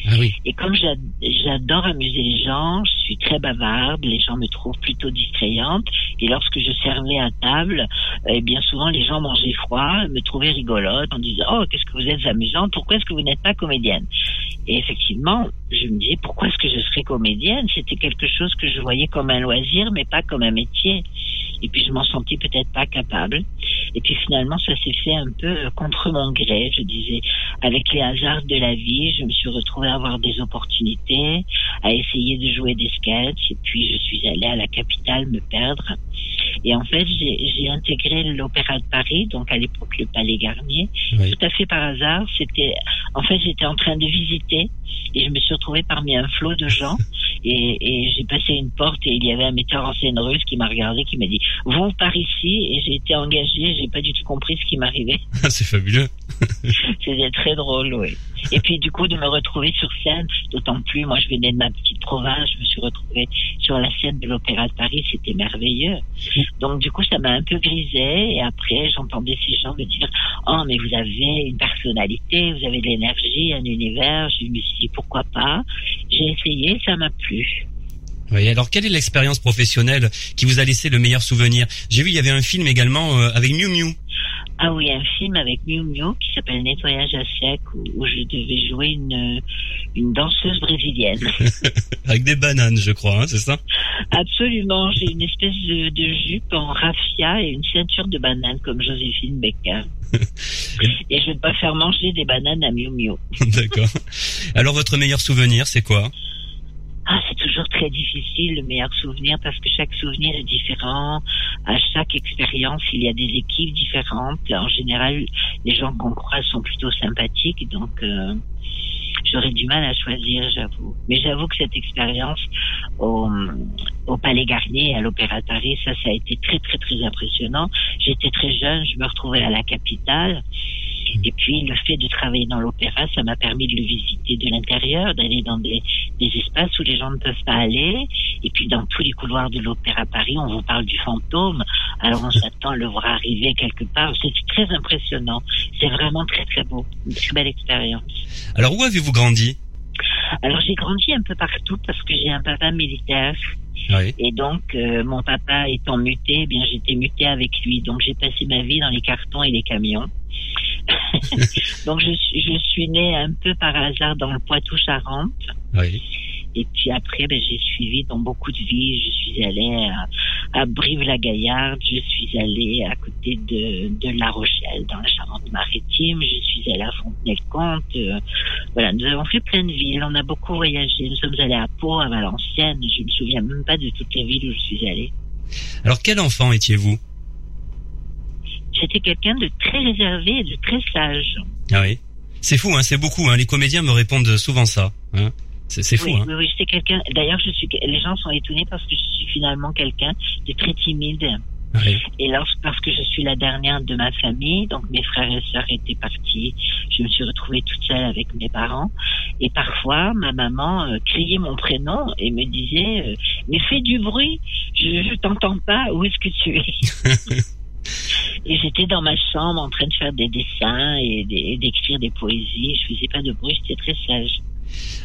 Ah. Et comme j'adore amuser les gens, je suis très bavarde, les gens me trouvent plutôt distrayante. Et lorsque je servais à table, eh bien souvent les gens mangeaient froid, me trouvaient rigolote en disant oh qu'est-ce que vous êtes amusante, pourquoi est-ce que vous n'êtes pas comédienne? Et effectivement, je me disais pourquoi est-ce que je serais comédienne? C'était quelque chose que je voyais comme un loisir, mais pas comme un métier. Et puis je m'en sentais peut-être pas capable. Et puis finalement, ça s'est fait un peu contre mon gré. Je disais, avec les hasards de la vie, je me suis retrouvée à avoir des opportunités, à essayer de jouer des sketchs. Et puis je suis allée à la capitale me perdre. Et en fait, j'ai intégré l'Opéra de Paris, donc à l'époque le Palais Garnier, tout à fait par hasard. C'était, en fait, j'étais en train de visiter et je me suis retrouvée parmi un flot de gens et, et j'ai passé une porte et il y avait un metteur en scène russe qui m'a regardé, qui m'a dit vous par ici et j'ai été engagée, j'ai pas du tout compris ce qui m'arrivait. C'est fabuleux. C'était très drôle, oui. Et puis du coup de me retrouver sur scène, d'autant plus, moi je venais de ma petite province, je me suis retrouvée sur la scène de l'Opéra de Paris, c'était merveilleux. Donc du coup ça m'a un peu grisé et après j'entendais ces gens me dire oh mais vous avez une personnalité, vous avez de l'énergie, un univers. Je me suis dit pourquoi pas? J'ai essayé, ça m'a plu. Oui, alors quelle est l'expérience professionnelle qui vous a laissé le meilleur souvenir? J'ai vu il y avait un film également euh, avec Miu Miu. Ah oui, un film avec Miu Miu qui s'appelle Nettoyage à sec où, je devais jouer une, une danseuse brésilienne. avec des bananes, je crois, hein, c'est ça? Absolument, j'ai une espèce de, de, jupe en raffia et une ceinture de bananes comme Joséphine Becker. et je vais pas faire manger des bananes à Miu Miu. D'accord. Alors votre meilleur souvenir, c'est quoi? Toujours très difficile le meilleur souvenir parce que chaque souvenir est différent. À chaque expérience, il y a des équipes différentes. En général, les gens qu'on croise sont plutôt sympathiques, donc euh, j'aurais du mal à choisir, j'avoue. Mais j'avoue que cette expérience au, au Palais Garnier à l'Opéra Paris, ça, ça a été très très très impressionnant. J'étais très jeune, je me retrouvais à la capitale. Et puis le fait de travailler dans l'opéra, ça m'a permis de le visiter de l'intérieur, d'aller dans des, des espaces où les gens ne peuvent pas aller. Et puis dans tous les couloirs de l'opéra Paris, on vous parle du fantôme. Alors on s'attend à le voir arriver quelque part. C'est très impressionnant. C'est vraiment très très beau. Une très belle expérience. Alors où avez-vous grandi? Alors j'ai grandi un peu partout parce que j'ai un papa militaire. Oui. Et donc, euh, mon papa étant muté, eh bien j'étais muté avec lui. Donc, j'ai passé ma vie dans les cartons et les camions. donc, je, suis- je suis née un peu par hasard dans le Poitou-Charentes. Oui. Et puis après, ben, j'ai suivi dans beaucoup de villes. Je suis allée à, à Brive-la-Gaillarde. Je suis allée à côté de, de La Rochelle, dans la Charente-Maritime. Je suis allée à Fontenay-le-Comte. Euh, voilà, nous avons fait plein de villes. On a beaucoup voyagé. Nous sommes allés à Pau, à Valenciennes. Je me souviens même pas de toutes les villes où je suis allée. Alors quel enfant étiez-vous? J'étais quelqu'un de très réservé et de très sage. Ah oui. C'est fou, hein, c'est beaucoup. Hein. Les comédiens me répondent souvent ça. Hein. C'est fou. oui, Hein. oui, oui, j'étais quelqu'un. D'ailleurs, je suis. Les gens sont étonnés parce que je suis finalement quelqu'un de très timide. Oui. Et lorsque, parce que je suis la dernière de ma famille, donc mes frères et sœurs étaient partis, je me suis retrouvée toute seule avec mes parents. Et parfois, ma maman euh, criait mon prénom et me disait euh, Mais fais du bruit, je, je t'entends pas, où est-ce que tu es Et j'étais dans ma chambre en train de faire des dessins et des- et d'écrire des poésies. Je faisais pas de bruit, j'étais très sage.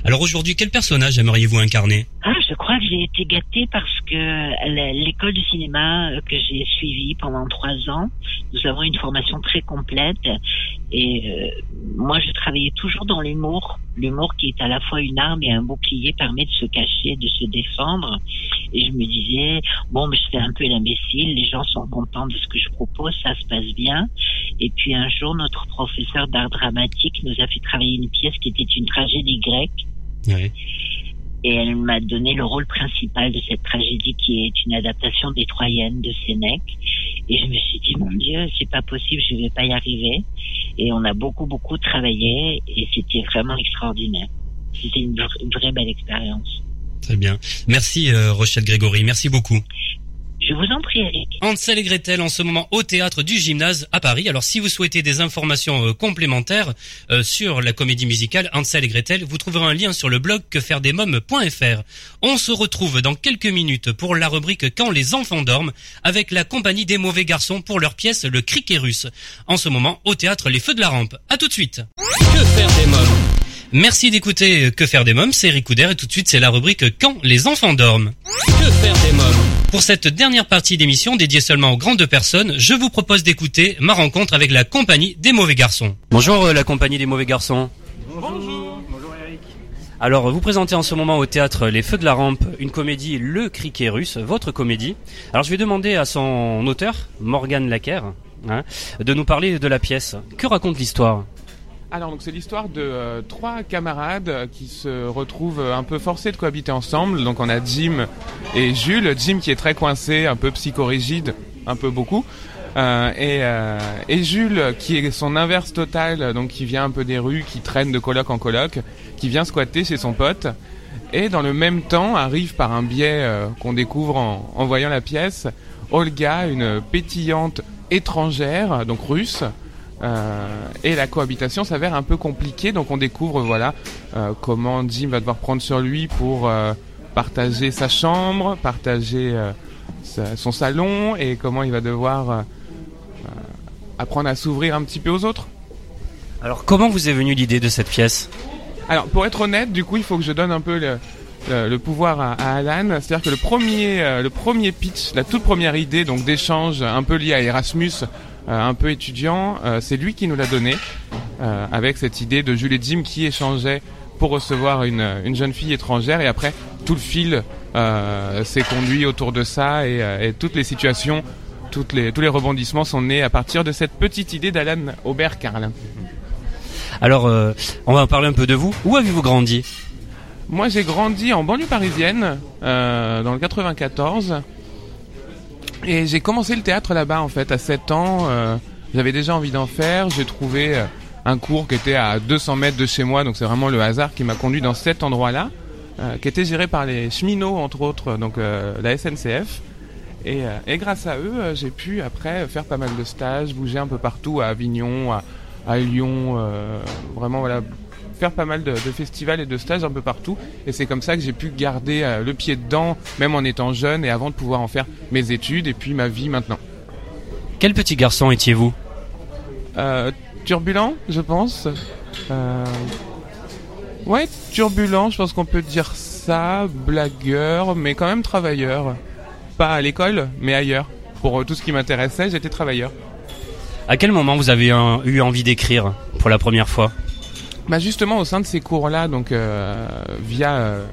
Alors aujourd'hui, quel personnage aimeriez-vous incarner? Ah, je crois que j'ai été gâtée parce que l'école de cinéma euh, que j'ai suivie pendant trois ans, nous avons une formation très complète et euh, moi je travaillais toujours dans l'humour, l'humour qui est à la fois une arme et un bouclier permet de se cacher, de se défendre. Et je me disais bon, mais je fais un peu l'imbécile, les gens sont contents de ce que je propose, ça se passe bien. Et puis un jour, notre professeur d'art dramatique nous a fait travailler une pièce qui était une tragédie grecque Oui. et elle m'a donné le rôle principal de cette tragédie qui est une adaptation des Troyennes de Sénèque. Et je me suis dit, mon Dieu, c'est pas possible, je vais pas y arriver. Et on a beaucoup, beaucoup travaillé et c'était vraiment extraordinaire. C'était une, vra- une vraie belle expérience. Très bien. Merci euh, Rochelle Grégory, merci beaucoup. Je vous en prie, Eric. Ansel et Gretel en ce moment au théâtre du gymnase à Paris. Alors si vous souhaitez des informations euh, complémentaires euh, sur la comédie musicale Ansel et Gretel, vous trouverez un lien sur le blog quefairedesmoms.fr. On se retrouve dans quelques minutes pour la rubrique Quand les enfants dorment avec la compagnie des mauvais garçons pour leur pièce Le Criquet russe. En ce moment au théâtre Les Feux de la Rampe. À tout de suite. Que faire des mômes? Merci d'écouter euh, Que faire des mômes, c'est Eric Couder et tout de suite c'est la rubrique Quand les enfants dorment. Que faire des mômes? Pour cette dernière partie d'émission dédiée seulement aux grandes personnes, je vous propose d'écouter ma rencontre avec la compagnie des mauvais garçons. Bonjour euh, la compagnie des mauvais garçons. Bonjour. Bonjour Eric. Alors vous présentez en ce moment au théâtre Les Feux de la Rampe une comédie Le Criquet russe, votre comédie. Alors je vais demander à son auteur, Morgane Lacker, hein, de nous parler de la pièce. Que raconte l'histoire? Alors donc c'est l'histoire de euh, trois camarades euh, qui se retrouvent euh, un peu forcés de cohabiter ensemble. Donc on a Jim et Jules. Jim qui est très coincé, un peu psychorigide, un peu beaucoup. Et, Jules qui est son inverse total, donc qui vient un peu des rues, qui traîne de coloc en coloc, qui vient squatter chez son pote. Et dans le même temps arrive par un biais qu'on découvre en voyant la pièce, Olga, une pétillante étrangère, donc russe, euh, et la cohabitation s'avère un peu compliquée, donc on découvre voilà euh, comment Jim va devoir prendre sur lui pour euh, partager sa chambre, partager sa- son salon, et comment il va devoir apprendre à s'ouvrir un petit peu aux autres. Alors comment vous est venue l'idée de cette pièce? Alors, pour être honnête, du coup, il faut que je donne un peu le, le, le pouvoir à, à Alan. C'est-à-dire que le premier, le premier pitch, la toute première idée, donc d'échange un peu lié à Erasmus, un peu étudiant, euh, c'est lui qui nous l'a donné, euh, avec cette idée de Jules et Jim qui échangeaient pour recevoir une, une jeune fille étrangère. Et après, tout le fil euh, s'est conduit autour de ça et, euh, et toutes les situations, toutes les, tous les rebondissements sont nés à partir de cette petite idée d'Alan Aubert-Carlin. Alors euh, on va parler un peu de vous. Où avez-vous grandi? Moi, j'ai grandi en banlieue parisienne, euh, dans le 94. Et j'ai commencé le théâtre là-bas, en fait, à 7 ans. euh, J'avais déjà envie d'en faire. J'ai trouvé euh, un cours qui était à 200 mètres de chez moi. Donc, c'est vraiment le hasard qui m'a conduit dans cet endroit-là, euh, qui était géré par les cheminots, entre autres, donc la SNCF. Et, grâce à eux, j'ai pu après faire pas mal de stages, bouger un peu partout, à Avignon, à, Lyon, vraiment voilà, faire pas mal de, de festivals et de stages un peu partout. Et c'est comme ça que j'ai pu garder euh, le pied dedans, même en étant jeune et avant de pouvoir en faire mes études et puis ma vie maintenant. Quel petit garçon étiez-vous? Euh, turbulent, je pense. Euh, ouais, turbulent, je pense qu'on peut dire ça. Blagueur, mais quand même travailleur. Pas à l'école, mais ailleurs. Pour tout ce qui m'intéressait, j'étais travailleur. À quel moment vous avez eu envie d'écrire pour la première fois? Bah justement au sein de ces cours-là, donc euh, via euh,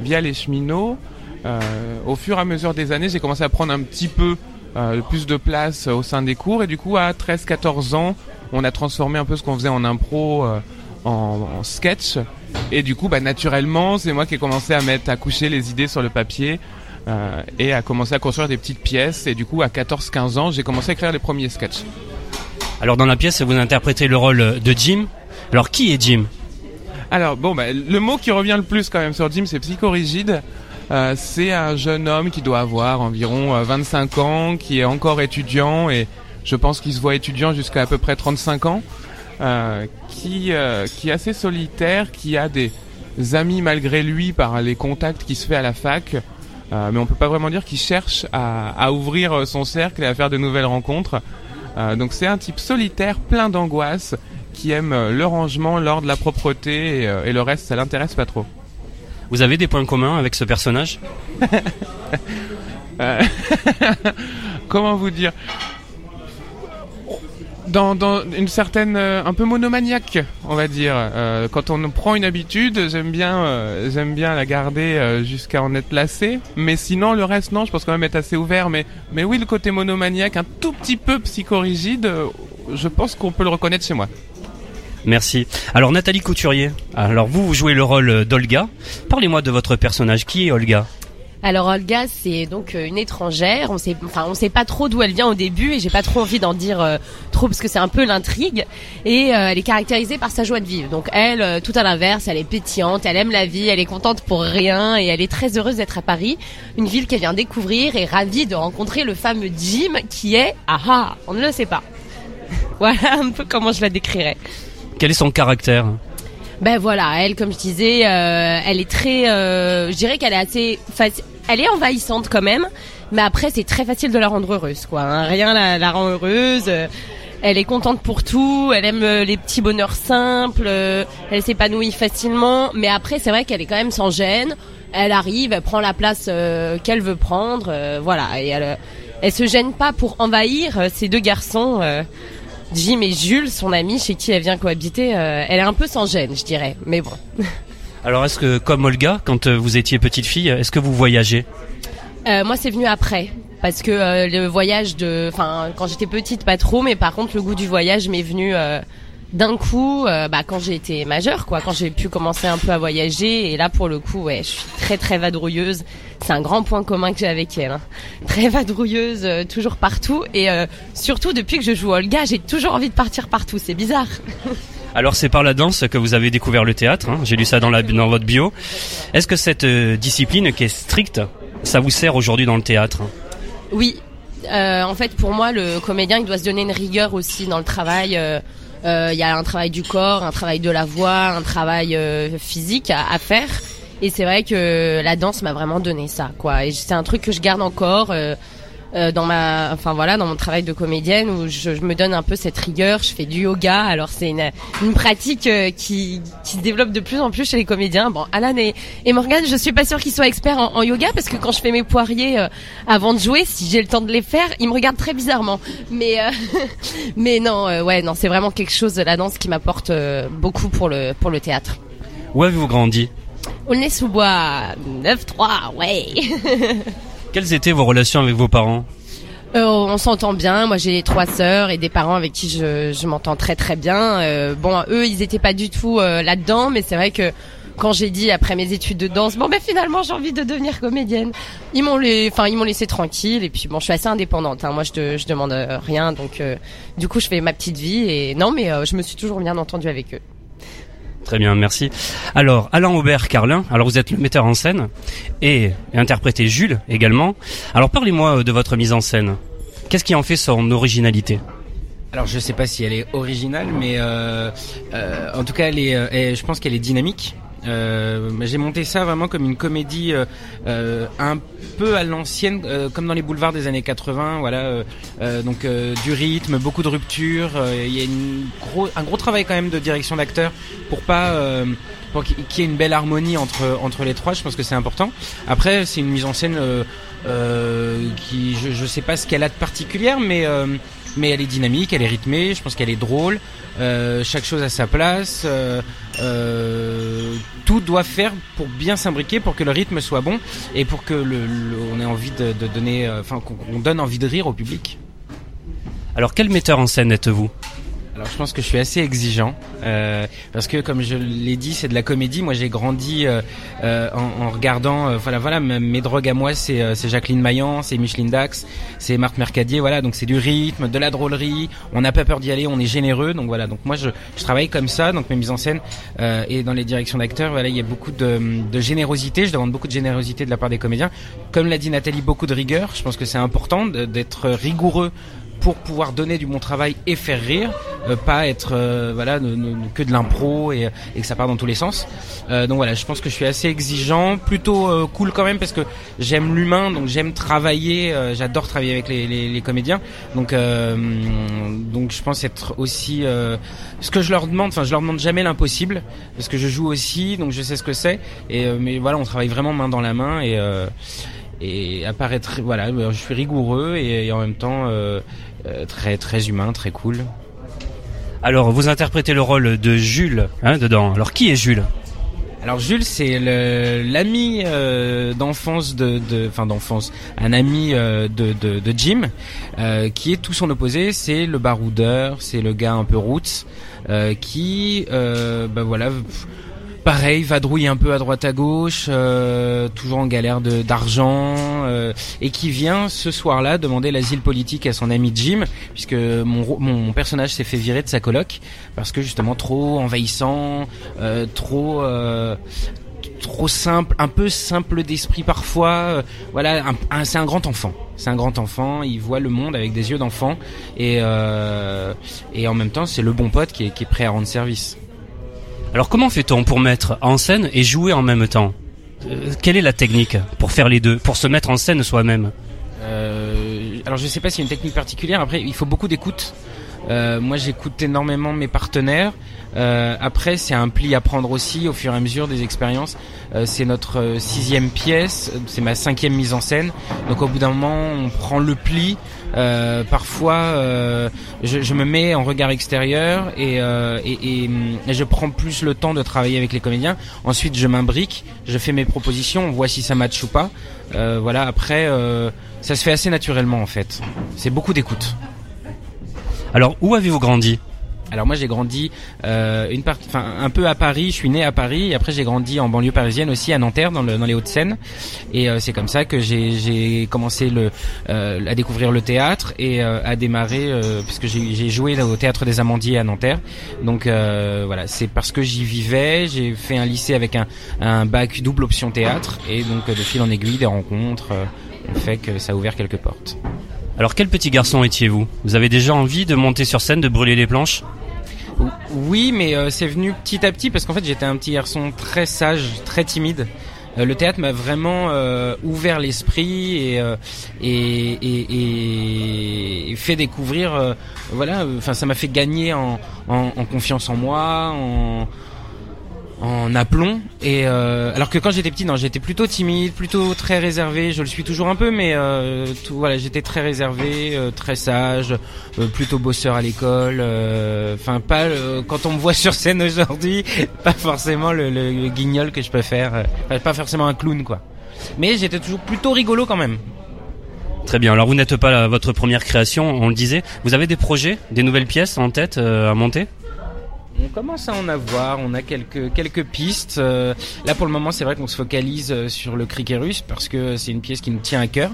via les cheminots, euh, au fur et à mesure des années, j'ai commencé à prendre un petit peu euh, plus de place au sein des cours et du coup à 13-14 ans, on a transformé un peu ce qu'on faisait en impro euh, en, en sketch et du coup bah naturellement c'est moi qui ai commencé à mettre à coucher les idées sur le papier. euh, et à commencer à construire des petites pièces et du coup à 14-15 ans j'ai commencé à écrire les premiers sketchs. Alors dans la pièce, vous interprétez le rôle de Jim. Alors qui est Jim Alors bon, bah, le mot qui revient le plus quand même sur Jim, c'est psychorigide. Euh, c'est un jeune homme qui doit avoir environ euh, 25 ans, qui est encore étudiant et je pense qu'il se voit étudiant jusqu'à à peu près 35 ans, euh, qui, euh, qui est assez solitaire, qui a des amis malgré lui par les contacts qui se fait à la fac, euh, mais on peut pas vraiment dire qu'il cherche à, à ouvrir euh, son cercle et à faire de nouvelles rencontres. Euh, donc c'est un type solitaire, plein d'angoisse, qui aime euh, le rangement, l'ordre, la propreté et, euh, et le reste, ça l'intéresse pas trop. Vous avez des points communs avec ce personnage? Euh, Comment vous dire? Dans, dans une certaine euh, un peu monomaniaque on va dire. Euh, quand on prend une habitude j'aime bien euh, j'aime bien la garder jusqu'à en être lassé. Mais sinon le reste non je pense quand même être assez ouvert. Mais mais oui le côté monomaniaque un tout petit peu psychorigide je pense qu'on peut le reconnaître chez moi Merci. Alors Nathalie Couturier, alors vous, vous jouez le rôle d'Olga. Parlez-moi de votre personnage. Qui est Olga? Alors Olga, c'est donc euh, une étrangère. On sait, sait pas trop d'où elle vient au début, et j'ai pas trop envie d'en dire euh, trop parce que c'est un peu l'intrigue. Et euh, elle est caractérisée par sa joie de vivre. Donc elle, euh, tout à l'inverse, elle est pétillante, elle aime la vie, elle est contente pour rien, et elle est très heureuse d'être à Paris, une ville qu'elle vient découvrir, et ravie de rencontrer le fameux Jim qui est, ah ah, on ne le sait pas. voilà un peu comment je la décrirais. Quel est son caractère Ben voilà, elle, comme je disais, euh, elle est très, euh, je dirais qu'elle est assez, elle est envahissante quand même, mais après c'est très facile de la rendre heureuse, quoi. hein. Rien la, la rend heureuse. euh, Elle est contente pour tout, elle aime euh, les petits bonheurs simples, elle s'épanouit facilement, mais après c'est vrai qu'elle est quand même sans gêne. Elle arrive, elle prend la place qu'elle veut prendre, voilà, et elle, elle se gêne pas pour envahir ces deux garçons. Jim et Jules, son ami chez qui elle vient cohabiter, euh, elle est un peu sans gêne, je dirais. Mais bon. Alors est-ce que, comme Olga, quand euh, vous étiez petite fille, est-ce que vous voyagez? Euh, moi, c'est venu après. Parce que euh, le voyage de... Enfin, quand j'étais petite, pas trop. Mais par contre, le goût du voyage m'est venu d'un coup euh, bah, quand j'ai été majeure, quoi. Quand j'ai pu commencer un peu à voyager. Et là, pour le coup, ouais, je suis très, très vadrouilleuse. C'est un grand point commun que j'ai avec elle. hein. Très vadrouilleuse, euh, toujours partout. Et euh, surtout, depuis que je joue Olga, j'ai toujours envie de partir partout. C'est bizarre. Alors c'est par la danse que vous avez découvert le théâtre. hein. J'ai lu ça dans, la, dans votre bio. Est-ce que cette discipline qui est stricte, ça vous sert aujourd'hui dans le théâtre Oui. Euh, en fait, pour moi, le comédien, il doit se donner une rigueur aussi dans le travail. Euh, Il y a un travail du corps, un travail de la voix, un travail euh, physique à, à faire. Et c'est vrai que la danse m'a vraiment donné ça, quoi. Et c'est un truc que je garde encore euh, euh, dans ma, enfin voilà, dans mon travail de comédienne où je, je me donne un peu cette rigueur. Je fais du yoga. Alors c'est une, une pratique euh, qui, qui se développe de plus en plus chez les comédiens. Bon, Alan et, et Morgane, je suis pas sûre qu'ils soient experts en, en yoga parce que quand je fais mes poiriers euh, avant de jouer, si j'ai le temps de les faire, ils me regardent très bizarrement. Mais euh, mais non, euh, ouais, non, c'est vraiment quelque chose de la danse qui m'apporte euh, beaucoup pour le pour le théâtre. Où avez-vous grandi? Aulnay-sous-Bois, 9-3, ouais. Quelles étaient vos relations avec vos parents Euh, on s'entend bien. Moi, j'ai trois sœurs et des parents avec qui je, je m'entends très très bien. Euh, bon, eux, ils étaient pas du tout euh, là-dedans, mais c'est vrai que quand j'ai dit après mes études de danse, bon ben finalement j'ai envie de devenir comédienne, ils m'ont les, enfin ils m'ont laissé tranquille et puis bon, je suis assez indépendante. Hein. Moi, je te, je demande euh, rien, donc euh, du coup, je fais ma petite vie et non, mais euh, je me suis toujours bien entendue avec eux. Très bien, merci. Alors, Alain Aubert Carlin, alors vous êtes le metteur en scène et, interprété Jules également. Alors parlez-moi euh, de votre mise en scène. Qu'est-ce qui en fait son originalité? Alors je sais pas si elle est originale, mais euh, euh, en tout cas, elle est, je pense qu'elle est dynamique. Euh, j'ai monté ça vraiment comme une comédie euh, euh, un peu à l'ancienne, euh, comme dans les boulevards des années 80. Voilà, euh, euh, donc du rythme, beaucoup de ruptures. Il y a une gros, un gros travail quand même de direction d'acteur pour pas pour qu'il y ait une belle harmonie entre entre les trois. Je pense que c'est important. Après, c'est une mise en scène qui, je, je sais pas ce qu'elle a de particulière, mais mais elle est dynamique, elle est rythmée. Je pense qu'elle est drôle. Chaque chose à sa place. Euh, tout doit faire pour bien s'imbriquer, pour que le rythme soit bon et pour que le, on ait envie de, de donner, euh, enfin qu'on donne envie de rire au public. Alors quel metteur en scène êtes-vous? Alors je pense que je suis assez exigeant euh, parce que comme je l'ai dit c'est de la comédie. Moi j'ai grandi euh, euh, en, en regardant euh, voilà voilà mes drogues à moi c'est euh, c'est Jacqueline Maillan, c'est Micheline Dax, c'est Marc Mercadier voilà donc c'est du rythme, de la drôlerie. On n'a pas peur d'y aller, on est généreux donc voilà donc moi je, je travaille comme ça donc mes mises en scène euh, et dans les directions d'acteurs voilà il y a beaucoup de, de générosité. Je demande beaucoup de générosité de la part des comédiens. Comme l'a dit Nathalie beaucoup de rigueur. Je pense que c'est important d'être rigoureux pour pouvoir donner du bon travail et faire rire, euh, pas être euh, voilà ne- ne- que de l'impro et, et que ça part dans tous les sens. Euh, donc voilà, je pense que je suis assez exigeant, plutôt euh, cool quand même parce que j'aime l'humain, donc j'aime travailler, euh, j'adore travailler avec les, les, les comédiens. Donc euh, donc je pense être aussi ce que je leur demande, enfin je leur demande jamais l'impossible parce que je joue aussi, donc je sais ce que c'est. Et mais voilà, on travaille vraiment main dans la main et et apparaître voilà je suis rigoureux et, et en même temps euh, très très humain très cool Alors vous interprétez le rôle de Jules hein, dedans. Alors qui est Jules alors Jules c'est l'ami euh, d'enfance de enfin d'enfance un ami euh, de, Jim euh, qui est tout son opposé c'est le baroudeur c'est le gars un peu roots euh, qui euh, bah voilà Pareil, vadrouille un peu à droite à gauche, euh, toujours en galère d'argent, euh, et qui vient ce soir-là demander l'asile politique à son ami Jim, puisque mon, mon personnage s'est fait virer de sa coloc parce que justement trop envahissant, euh, trop trop simple, un peu simple d'esprit parfois. voilà, c'est un grand enfant. C'est un grand enfant. Il voit le monde avec des yeux d'enfant et et en même temps c'est le bon pote qui est prêt à rendre service. Alors comment fait-on pour mettre en scène et jouer en même temps? Euh, Quelle est la technique pour faire les deux, pour se mettre en scène soi-même? Euh, alors je sais pas s'il y a une technique particulière. Après, il faut beaucoup d'écoute. Euh, moi, j'écoute énormément mes partenaires. Après, c'est un pli à prendre aussi au fur et à mesure des expériences. C'est notre sixième pièce, c'est ma cinquième mise en scène. Donc, au bout d'un moment, on prend le pli. Euh, parfois, euh, je, je me mets en regard extérieur et, euh, et, et, hum, et je prends plus le temps de travailler avec les comédiens. Ensuite, je m'imbrique, je fais mes propositions, on voit si ça match ou pas. Euh, voilà. Après, euh, ça se fait assez naturellement en fait. C'est beaucoup d'écoute. Alors où avez-vous grandi? Alors moi j'ai grandi euh, une enfin un peu à Paris. Je suis né à Paris et après j'ai grandi en banlieue parisienne aussi à Nanterre dans, le, dans les Hauts-de-Seine. Et euh, c'est comme ça que j'ai commencé le euh, à découvrir le théâtre et à démarrer euh, puisque j'ai joué au théâtre des Amandiers à Nanterre. Donc voilà, c'est parce que j'y vivais. J'ai fait un lycée avec un, un bac double option théâtre et donc de fil en aiguille des rencontres ont fait que ça a ouvert quelques portes. Alors quel petit garçon étiez-vous? Vous avez déjà envie de monter sur scène, de brûler les planches? Oui, mais euh, c'est venu petit à petit parce qu'en fait j'étais un petit garçon très sage, très timide. Euh, le théâtre m'a vraiment euh, ouvert l'esprit et, euh, et, et, et- fait découvrir. euh, voilà, enfin ça m'a fait gagner en, en, en confiance en moi, en en aplomb. Et euh, alors que quand j'étais petit non j'étais plutôt timide plutôt très réservé. Je le suis toujours un peu mais euh, tout, voilà j'étais très réservé euh, très sage euh, plutôt bosseur à l'école. Euh, enfin pas euh, quand on me voit sur scène aujourd'hui pas forcément le, le- guignol que je peux faire pas forcément un clown quoi. Mais j'étais toujours plutôt rigolo quand même. Très bien. Alors vous n'êtes pas la- votre première création, on le disait. Vous avez des projets, des nouvelles pièces en tête à monter? On commence à en avoir, on a quelques quelques pistes. Euh, là pour le moment c'est vrai qu'on se focalise euh, sur le cricket russe parce que c'est une pièce qui nous tient à cœur.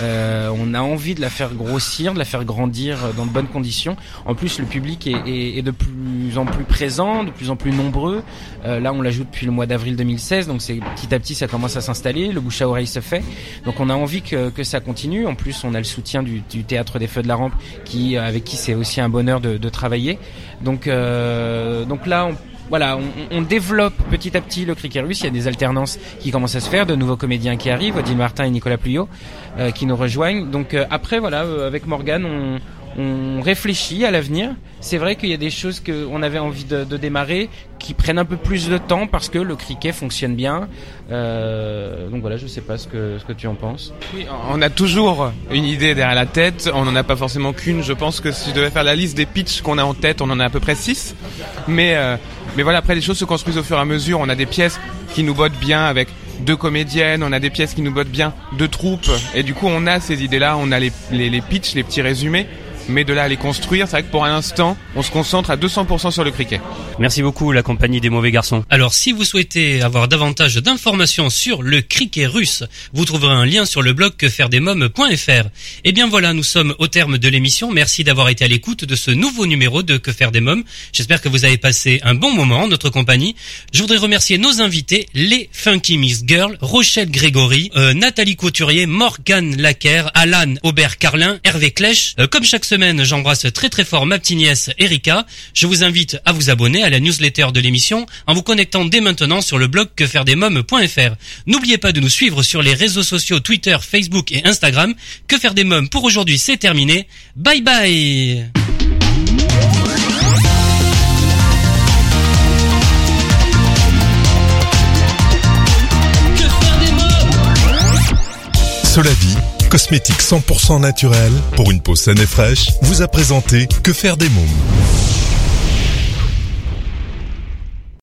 Euh, on a envie de la faire grossir, de la faire grandir euh, dans de bonnes conditions. En plus le public est, de plus en plus présent, de plus en plus nombreux. Là on la joue depuis le mois d'avril 2016, donc c'est petit à petit ça commence à s'installer, le bouche à oreille se fait. Donc on a envie que, que ça continue. En plus on a le soutien du, du théâtre des Feux de la Rampe qui avec qui c'est aussi un bonheur de, de travailler. Donc euh, donc là, on, voilà, on, on, développe petit à petit le cricket russe. Il y a des alternances qui commencent à se faire, de nouveaux comédiens qui arrivent, Odile Martin et Nicolas Pluyot, euh, qui nous rejoignent. Donc euh, après, voilà, euh, avec Morgane, on, on réfléchit à l'avenir. C'est vrai qu'il y a des choses qu'on avait envie de, démarrer qui prennent un peu plus de temps parce que le cricket fonctionne bien. Euh, donc voilà, je sais pas ce que, ce que tu en penses. Oui, on a toujours une idée derrière la tête. On n'en a pas forcément qu'une. Je pense que si je devais faire la liste des pitchs qu'on a en tête, on en a à peu près six. Mais, euh, mais voilà, après les choses se construisent au fur et à mesure. On a des pièces qui nous bottent bien avec deux comédiennes, on a des pièces qui nous bottent bien, deux troupes. Et du coup, on a ces idées-là, on a les, les, les pitchs, les petits résumés mais de là à les construire, c'est vrai que pour un instant, on se concentre à 200% sur le cricket. Merci beaucoup la compagnie des mauvais garçons. Alors si vous souhaitez avoir davantage d'informations sur le cricket russe, vous trouverez un lien sur le blog quefairedesmoms.fr. Et eh bien voilà, nous sommes au terme de l'émission. Merci d'avoir été à l'écoute de ce nouveau numéro de Que faire des mômes. J'espère que vous avez passé un bon moment en notre compagnie. Je voudrais remercier nos invités, les Funky Miss Girls, Rochelle Grégory, euh, Nathalie Couturier, Morgane Lacker, Alan Aubert-Carlin, Hervé Clèche. Euh, comme chaque semaine, j'embrasse très très fort ma petite nièce Erika. Je vous invite à vous abonner à la newsletter de l'émission en vous connectant dès maintenant sur le blog quefairedesmoms.fr. N'oubliez pas de nous suivre sur les réseaux sociaux Twitter, Facebook et Instagram. Que faire des mômes pour aujourd'hui, c'est terminé. Bye bye Solavi, cosmétique 100% naturel pour une peau saine et fraîche, vous a présenté Que faire des mômes.